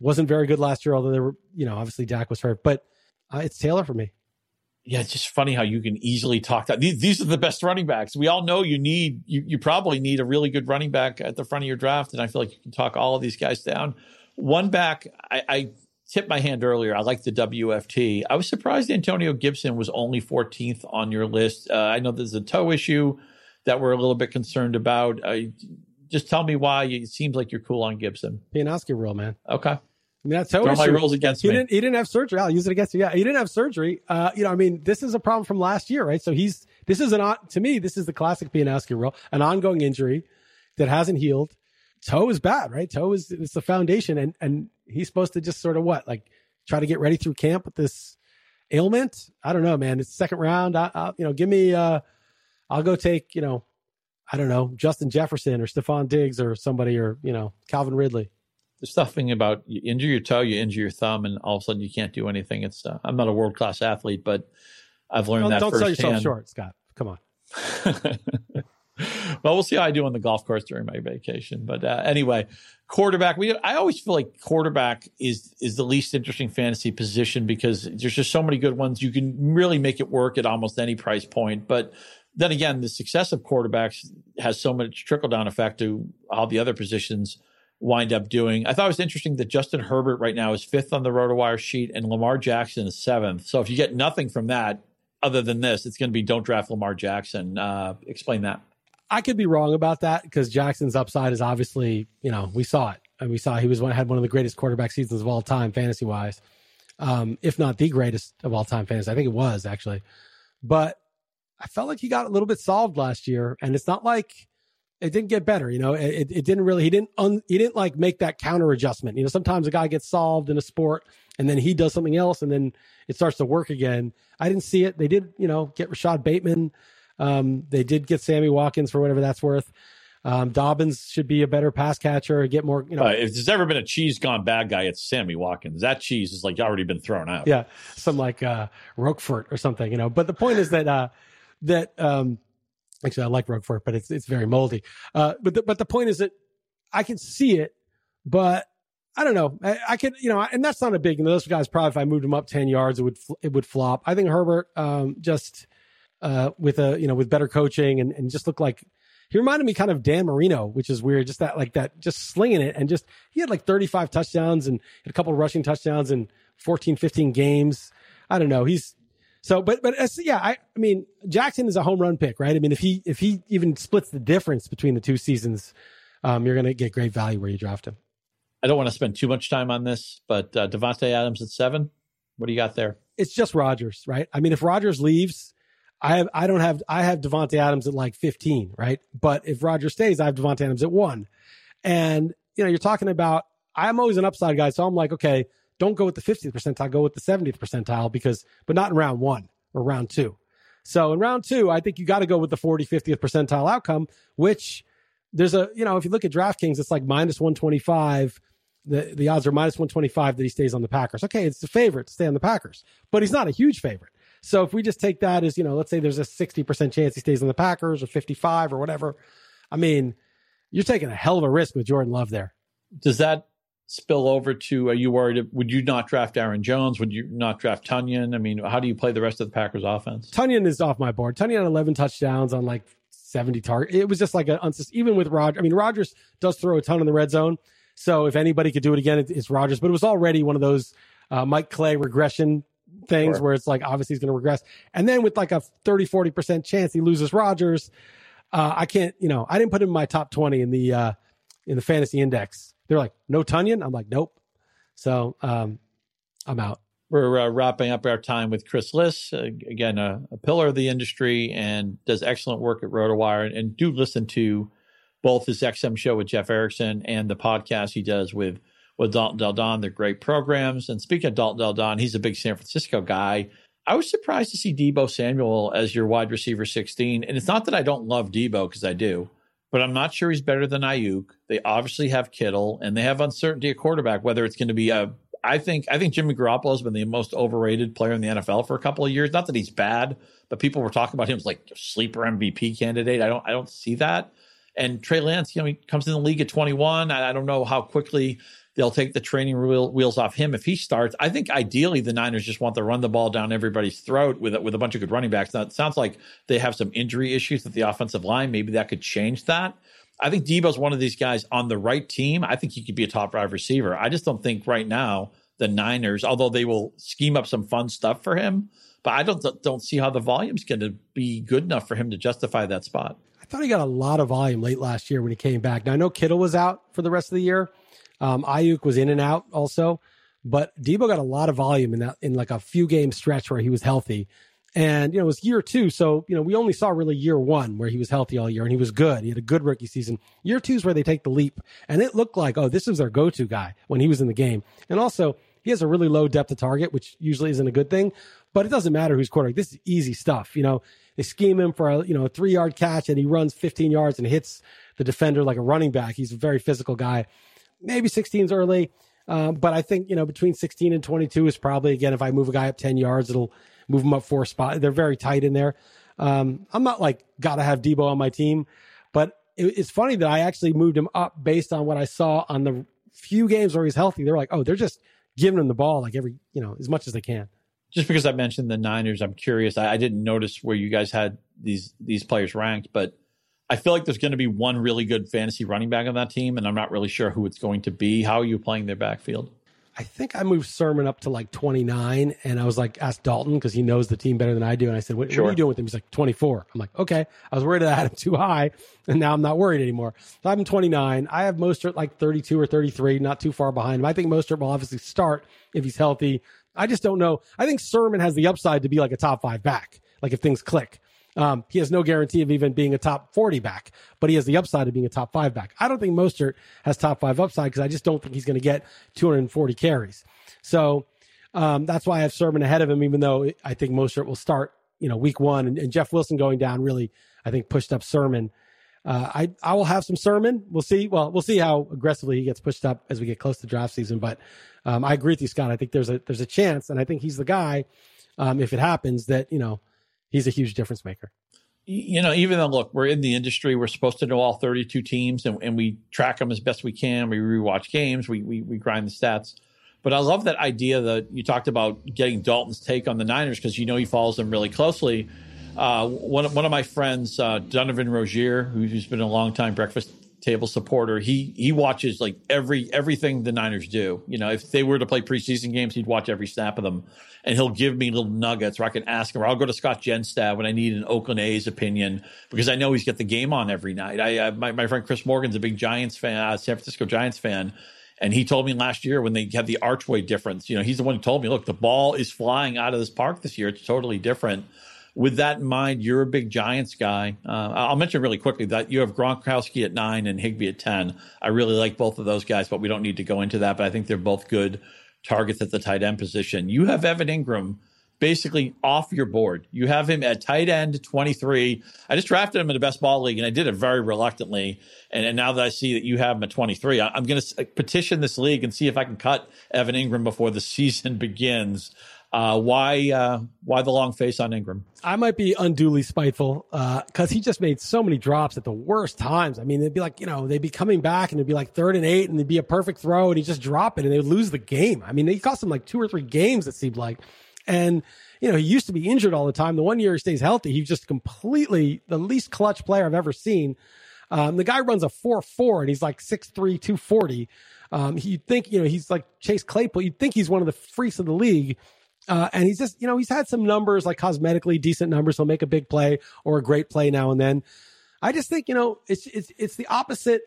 wasn't very good last year, although they were, you know, obviously Dak was hurt, but uh, it's Taylor for me. Yeah, it's just funny how you can easily talk that these, these are the best running backs. We all know you need you you probably need a really good running back at the front of your draft, and I feel like you can talk all of these guys down. One back, I, I tipped my hand earlier. I like the WFT. I was surprised Antonio Gibson was only 14th on your list. Uh, I know there's a toe issue that we're a little bit concerned about. Uh, just tell me why. It seems like you're cool on Gibson. Pianowski rule, man. Okay. I mean, that's my rules against he me. Didn't, he didn't have surgery. I'll use it against you. Yeah, he didn't have surgery. Uh, you know, I mean, this is a problem from last year, right? So he's this is an to me, this is the classic Pianowski rule, an ongoing injury that hasn't healed. Toe is bad, right? Toe is it's the foundation, and and he's supposed to just sort of what like try to get ready through camp with this ailment. I don't know, man. It's second round. I, I you know, give me. uh I'll go take you know, I don't know, Justin Jefferson or Stefon Diggs or somebody or you know Calvin Ridley the stuffing about you injure your toe, you injure your thumb, and all of a sudden you can't do anything. It's uh, I'm not a world class athlete, but I've learned don't, that. Don't firsthand. sell yourself short, Scott. Come on. well, we'll see how I do on the golf course during my vacation. But uh, anyway, quarterback. We I always feel like quarterback is is the least interesting fantasy position because there's just so many good ones. You can really make it work at almost any price point, but then again, the success of quarterbacks has so much trickle down effect to all the other positions wind up doing. I thought it was interesting that Justin Herbert right now is fifth on the RotoWire sheet and Lamar Jackson is seventh. So if you get nothing from that other than this, it's going to be don't draft Lamar Jackson. Uh, explain that. I could be wrong about that because Jackson's upside is obviously, you know, we saw it and we saw he was one had one of the greatest quarterback seasons of all time, fantasy wise, um, if not the greatest of all time fantasy. I think it was actually, but I felt like he got a little bit solved last year, and it's not like it didn't get better. You know, it, it didn't really. He didn't. Un, he didn't like make that counter adjustment. You know, sometimes a guy gets solved in a sport, and then he does something else, and then it starts to work again. I didn't see it. They did, you know, get Rashod Bateman. Um, they did get Sammy Watkins for whatever that's worth. Um, Dobbins should be a better pass catcher, get more, you know. Uh, if there's ever been a cheese gone bad guy, it's Sammy Watkins. That cheese is like already been thrown out. Yeah. Some like, uh, Roquefort or something, you know, but the point is that, uh, that, um, actually I like Roquefort, but it's, it's very moldy. Uh, but the, but the point is that I can see it, but I don't know. I, I could, you know, and that's not a big, you know, those guys probably, if I moved them up 10 yards, it would, it would flop. I think Herbert, um, just, uh, with a, you know, with better coaching and, and just look like, he reminded me kind of Dan Marino, which is weird. Just that, like that, just slinging it and just, he had like 35 touchdowns and a couple rushing touchdowns in 14, 15 games. I don't know. He's so, but, but yeah, I, I mean, Jackson is a home run pick, right? I mean, if he, if he even splits the difference between the two seasons, um, you're going to get great value where you draft him. I don't want to spend too much time on this, but uh, Davante Adams at seven. What do you got there? It's just Rodgers, right? I mean, if Rodgers leaves, I have I don't have I have Davante Adams at like 15, right? But if Rodgers stays, I have Davante Adams at one. And you know, you're talking about I'm always an upside guy, so I'm like, okay, don't go with the 50th percentile, go with the 70th percentile because but not in round 1 or round 2. So in round 2, I think you got to go with the 40 50th percentile outcome, which there's a, you know, if you look at DraftKings, it's like minus 125 the, the odds are minus 125 that he stays on the Packers. Okay, it's the favorite to stay on the Packers, but he's not a huge favorite. So if we just take that as, you know, let's say there's a 60% chance he stays on the Packers or 55 or whatever. I mean, you're taking a hell of a risk with Jordan Love there. Does that spill over to, are you worried, would you not draft Aaron Jones? Would you not draft Tonyan? I mean, how do you play the rest of the Packers offense? Tonyan is off my board. Tonyan had 11 touchdowns on like 70 target. It was just like a, even with Rodgers, I mean, Rodgers does throw a ton in the red zone. So if anybody could do it again, it's Rodgers, but it was already one of those uh, Mike Clay regression things sure. where it's like obviously he's going to regress. And then with like a 30, 40% chance he loses Rodgers, uh, I can't, you know, I didn't put him in my top 20 in the, uh, in the fantasy index. They're like, no Tonyan. I'm like, nope. So, um, I'm out. We're uh, wrapping up our time with Chris Liss, uh, again, a, a, pillar of the industry and does excellent work at RotoWire. And, and do listen to both his XM show with Jeff Erickson and the podcast he does with with Dalton Del Don. They're great programs. And speaking of Dalton Del Don, he's a big San Francisco guy. I was surprised to see Deebo Samuel as your wide receiver 16. And it's not that I don't love Deebo because I do, but I'm not sure he's better than Aiyuk. They obviously have Kittle and they have uncertainty at quarterback, whether it's going to be a I think I think Jimmy Garoppolo has been the most overrated player in the NFL for a couple of years. Not that he's bad, but people were talking about him as like sleeper MVP candidate. I don't I don't see that. And Trey Lance, you know, he comes in the league at 21. I, I don't know how quickly they'll take the training wheel, wheels off him if he starts. I think ideally the Niners just want to run the ball down everybody's throat with with a bunch of good running backs. Now it sounds like they have some injury issues with the offensive line. Maybe that could change that. I think Deebo's one of these guys on the right team. I think he could be a top five receiver. I just don't think right now the Niners, although they will scheme up some fun stuff for him, but I don't don't see how the volume's going to be good enough for him to justify that spot. I thought he got a lot of volume late last year when he came back. Now I know Kittle was out for the rest of the year. Um, Aiyuk was in and out also, but Deebo got a lot of volume in that in like a few game stretch where he was healthy. And you know, it was year two, so you know, we only saw really year one where he was healthy all year and he was good. He had a good rookie season. Year two is where they take the leap, and it looked like, oh, this is their go-to guy when he was in the game. And also, he has a really low depth of target, which usually isn't a good thing. But it doesn't matter who's quarterback. This is easy stuff. You know, they scheme him for a you know a three yard catch, and he runs 15 yards and hits the defender like a running back. He's a very physical guy maybe 16's early. Um, but I think, you know, between 16 and 22 is probably, again, if I move a guy up 10 yards, it'll move him up four spots. They're very tight in there. Um, I'm not like, got to have Deebo on my team, but it, it's funny that I actually moved him up based on what I saw on the few games where he's healthy. They're like, oh, they're just giving him the ball like every, you know, as much as they can. Just because I mentioned the Niners, I'm curious. I, I didn't notice where you guys had these these players ranked, but I feel like there's going to be one really good fantasy running back on that team, and I'm not really sure who it's going to be. How are you playing their backfield? I think I moved Sermon up to like 29, and I was like, asked Dalton because he knows the team better than I do, and I said, what, sure. what, are you doing with him?" He's like, 24. I'm like, okay. I was worried that I had him too high, and now I'm not worried anymore. So I'm 29. I have Mostert like 32 or 33, not too far behind him. I think Mostert will obviously start if he's healthy. I just don't know. I think Sermon has the upside to be like a top five back, like if things click. Um, he has no guarantee of even being a top 40 back, but he has the upside of being a top five back. I don't think Mostert has top five upside because I just don't think he's going to get 240 carries. So um, that's why I have Sermon ahead of him, even though I think Mostert will start, you know, week one and, and Jeff Wilson going down really, I think pushed up Sermon. Uh, I I will have some Sermon. We'll see. Well, we'll see how aggressively he gets pushed up as we get close to draft season. But um, I agree with you, Scott. I think there's a there's a chance, and I think he's the guy. Um, if it happens, that you know he's a huge difference maker. You know, even though look, we're in the industry, we're supposed to know all 32 teams, and, and we track them as best we can. We rewatch games, we, we we grind the stats. But I love that idea that you talked about getting Dalton's take on the Niners because you know he follows them really closely. Uh, one one of my friends, uh, Donovan Rozier, who's been a long time breakfast table supporter, he he watches like every everything the Niners do. You know, if they were to play preseason games, he'd watch every snap of them and he'll give me little nuggets where I can ask him, or I'll go to Scott Genstad when I need an Oakland A's opinion because I know he's got the game on every night. I, uh, my, my friend Chris Morgan's a big Giants fan, uh, San Francisco Giants fan. And he told me last year when they had the archway difference, you know, he's the one who told me, look, the ball is flying out of this park this year. It's totally different. With that in mind, you're a big Giants guy. Uh, I'll mention really quickly that you have Gronkowski at nine and Higbee at 10. I really like both of those guys, but we don't need to go into that. But I think they're both good targets at the tight end position. You have Evan Engram basically off your board. You have him at tight end 23. I just drafted him in the best ball league and I did it very reluctantly. And, and now that I see that you have him at 23, I, am going to petition this league and see if I can cut Evan Engram before the season begins. Uh, why uh, why the long face on Engram? I might be unduly spiteful because uh, he just made so many drops at the worst times. I mean, they'd be like, you know, they'd be coming back and it'd be like third and eight and it'd be a perfect throw and he'd just drop it and they would lose the game. I mean, he cost them like two or three games, it seemed like. And, you know, he used to be injured all the time. The one year he stays healthy, he's just completely the least clutch player I've ever seen. Um, the guy runs a 4 4 and he's like 6'3, 240. Um, you'd think, you know, he's like Chase Claypool. You'd think he's one of the freaks of the league uh, and he's just, you know, he's had some numbers like cosmetically decent numbers. He'll make a big play or a great play now and then. I just think, you know, it's it's it's the opposite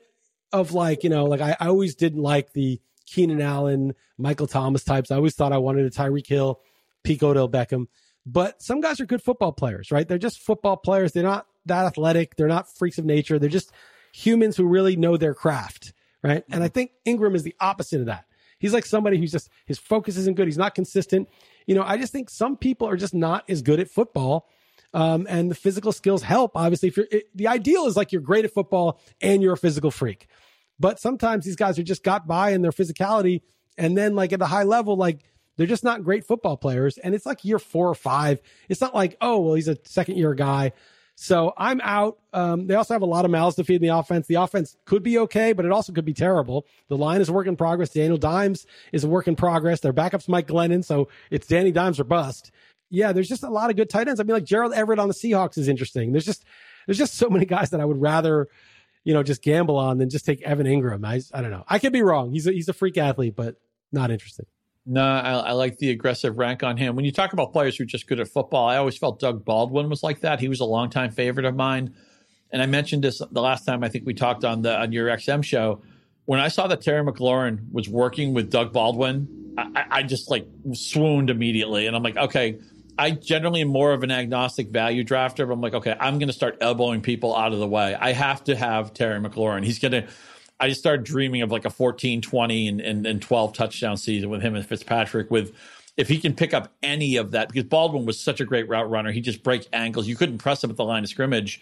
of like, you know, like I, I always didn't like the Keenan Allen, Michael Thomas types. I always thought I wanted a Tyreek Hill, Pete Odell Beckham. But some guys are good football players, right? They're just football players. They're not that athletic. They're not freaks of nature. They're just humans who really know their craft, right? And I think Engram is the opposite of that. He's like somebody who's just his focus isn't good. He's not consistent you know, I just think some people are just not as good at football. Um, and the physical skills help. Obviously, if you're, it, the ideal is like you're great at football and you're a physical freak. But sometimes these guys are just got by in their physicality. And then like at the high level, like they're just not great football players. And it's like year four or five. It's not like, oh, well, he's a second year guy. So I'm out. Um, they also have a lot of mouths to feed in the offense. The offense could be okay, but it also could be terrible. The line is a work in progress. Daniel Dimes is a work in progress. Their backup's Mike Glennon, so it's Danny Dimes or bust. Yeah, there's just a lot of good tight ends. I mean, like Gerald Everett on the Seahawks is interesting. There's just there's just so many guys that I would rather, you know, just gamble on than just take Evan Engram. I I don't know. I could be wrong. He's a, he's a freak athlete, but not interesting. No, I, I, like the aggressive rank on him. When you talk about players who are just good at football, I always felt Doug Baldwin was like that. He was a longtime favorite of mine. And I mentioned this the last time I think we talked on the on your XM show. When I saw that Terry McLaurin was working with Doug Baldwin, I, I just like swooned immediately. And I'm like, okay, I generally am more of an agnostic value drafter, but I'm like, okay, I'm going to start elbowing people out of the way. I have to have Terry McLaurin. He's going to I just started dreaming of like a 14, 20, and, and, and 12 touchdown season with him and Fitzpatrick. With if he can pick up any of that, because Baldwin was such a great route runner, he just break ankles. You couldn't press him at the line of scrimmage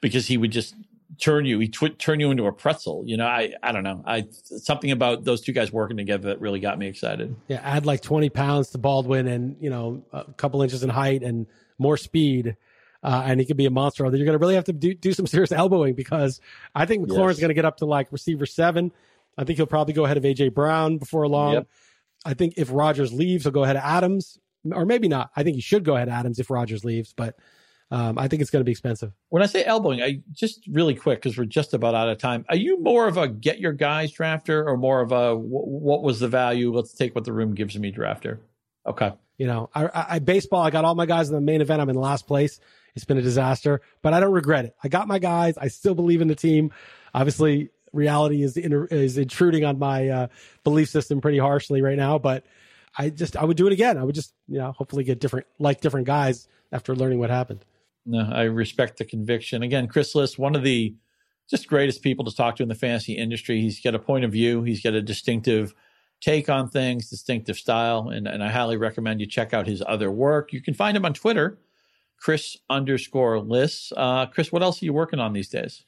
because he would just turn you, he tw- turn you into a pretzel. You know, I I don't know, I something about those two guys working together that really got me excited. Yeah, add like 20 pounds to Baldwin and you know a couple inches in height and more speed uh, and he could be a monster. That you're going to really have to do, do some serious elbowing because I think McLaurin's yes. going to get up to like receiver seven. I think he'll probably go ahead of AJ Brown before long. Yep. I think if Rodgers leaves, he'll go ahead of Adams, or maybe not. I think he should go ahead of Adams if Rodgers leaves, but um, I think it's going to be expensive. When I say elbowing, I just really quick because we're just about out of time. Are you more of a get your guys drafter or more of a what was the value? Let's take what the room gives me drafter. Okay. You know, I, I baseball. I got all my guys in the main event. I'm in last place. It's been a disaster, but I don't regret it. I got my guys. I still believe in the team. Obviously, reality is is intruding on my uh, belief system pretty harshly right now, but I just I would do it again. I would just you know hopefully get different like different guys after learning what happened. No, I respect the conviction. Again, Chris Liss, one of the just greatest people to talk to in the fantasy industry. He's got a point of view. He's got a distinctive take on things, distinctive style, and, and I highly recommend you check out his other work. You can find him on Twitter, Chris underscore Liss. Uh, Chris, what else are you working on these days?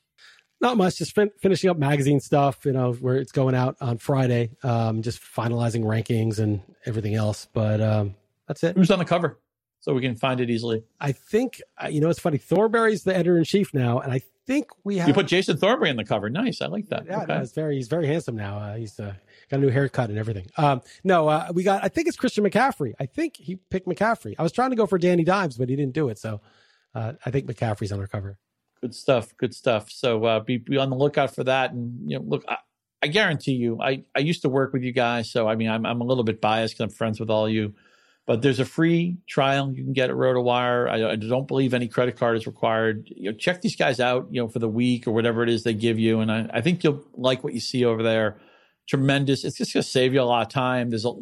Not much, just fin- finishing up magazine stuff, you know, where it's going out on Friday. Um, just finalizing rankings and everything else. But um, that's it. Who's on the cover? So we can find it easily. I think, uh, you know, it's funny. Thornberry's the editor in chief now. And I think we have. You put Jason Thornberry on the cover. Nice. I like that. Yeah, okay. no, he's very, he's very handsome now. Uh, he's uh, got a new haircut and everything. Um, no, uh, we got, I think it's Christian McCaffrey. I think he picked McCaffrey. I was trying to go for Danny Dimes, but he didn't do it. So uh, I think McCaffrey's on our cover. Good stuff. Good stuff. So uh, be, be on the lookout for that. And you know, look, I, I guarantee you, I, I used to work with you guys, so I mean, I'm I'm a little bit biased because I'm friends with all you. But there's a free trial you can get at RotoWire. I, I don't believe any credit card is required. You know, check these guys out, you know, for the week or whatever it is they give you, and I, I think you'll like what you see over there. Tremendous. It's just going to save you a lot of time. There's a,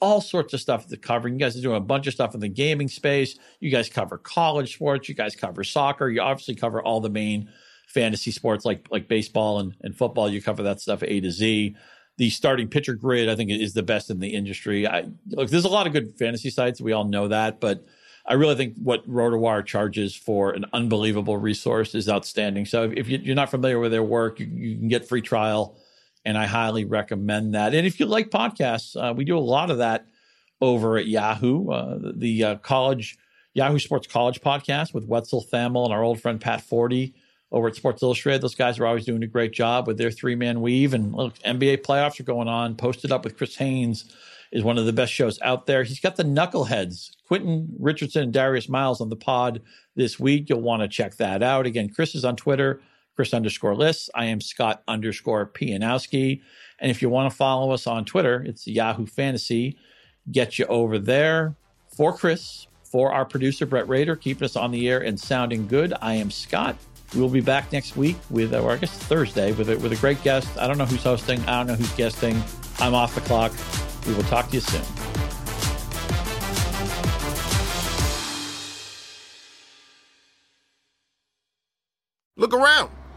all sorts of stuff to cover. You guys are doing a bunch of stuff in the gaming space. You guys cover college sports. You guys cover soccer. You obviously cover all the main fantasy sports like like baseball and, and football. You cover that stuff A to Z. The starting pitcher grid, I think, is the best in the industry. I look, there's a lot of good fantasy sites. We all know that, but I really think what RotoWire charges for an unbelievable resource is outstanding. So if you're not familiar with their work, you, you can get free trial and I highly recommend that. And if you like podcasts, uh, we do a lot of that over at Yahoo, uh, the uh, college Yahoo Sports College podcast with Wetzel Thamel and our old friend Pat Forde over at Sports Illustrated. Those guys are always doing a great job with their three man weave. And look, NBA playoffs are going on. Posted up with Chris Haynes is one of the best shows out there. He's got the knuckleheads, Quentin Richardson and Darius Miles on the pod this week. You'll want to check that out. Again, Chris is on Twitter Chris underscore Liss. I am Scott underscore Pianowski. And if you want to follow us on Twitter, it's Yahoo Fantasy. Get you over there. For Chris, for our producer, Brett Rader, keeping us on the air and sounding good, I am Scott. We will be back next week with, or I guess Thursday, with a, with a great guest. I don't know who's hosting. I don't know who's guesting. I'm off the clock. We will talk to you soon. Look around.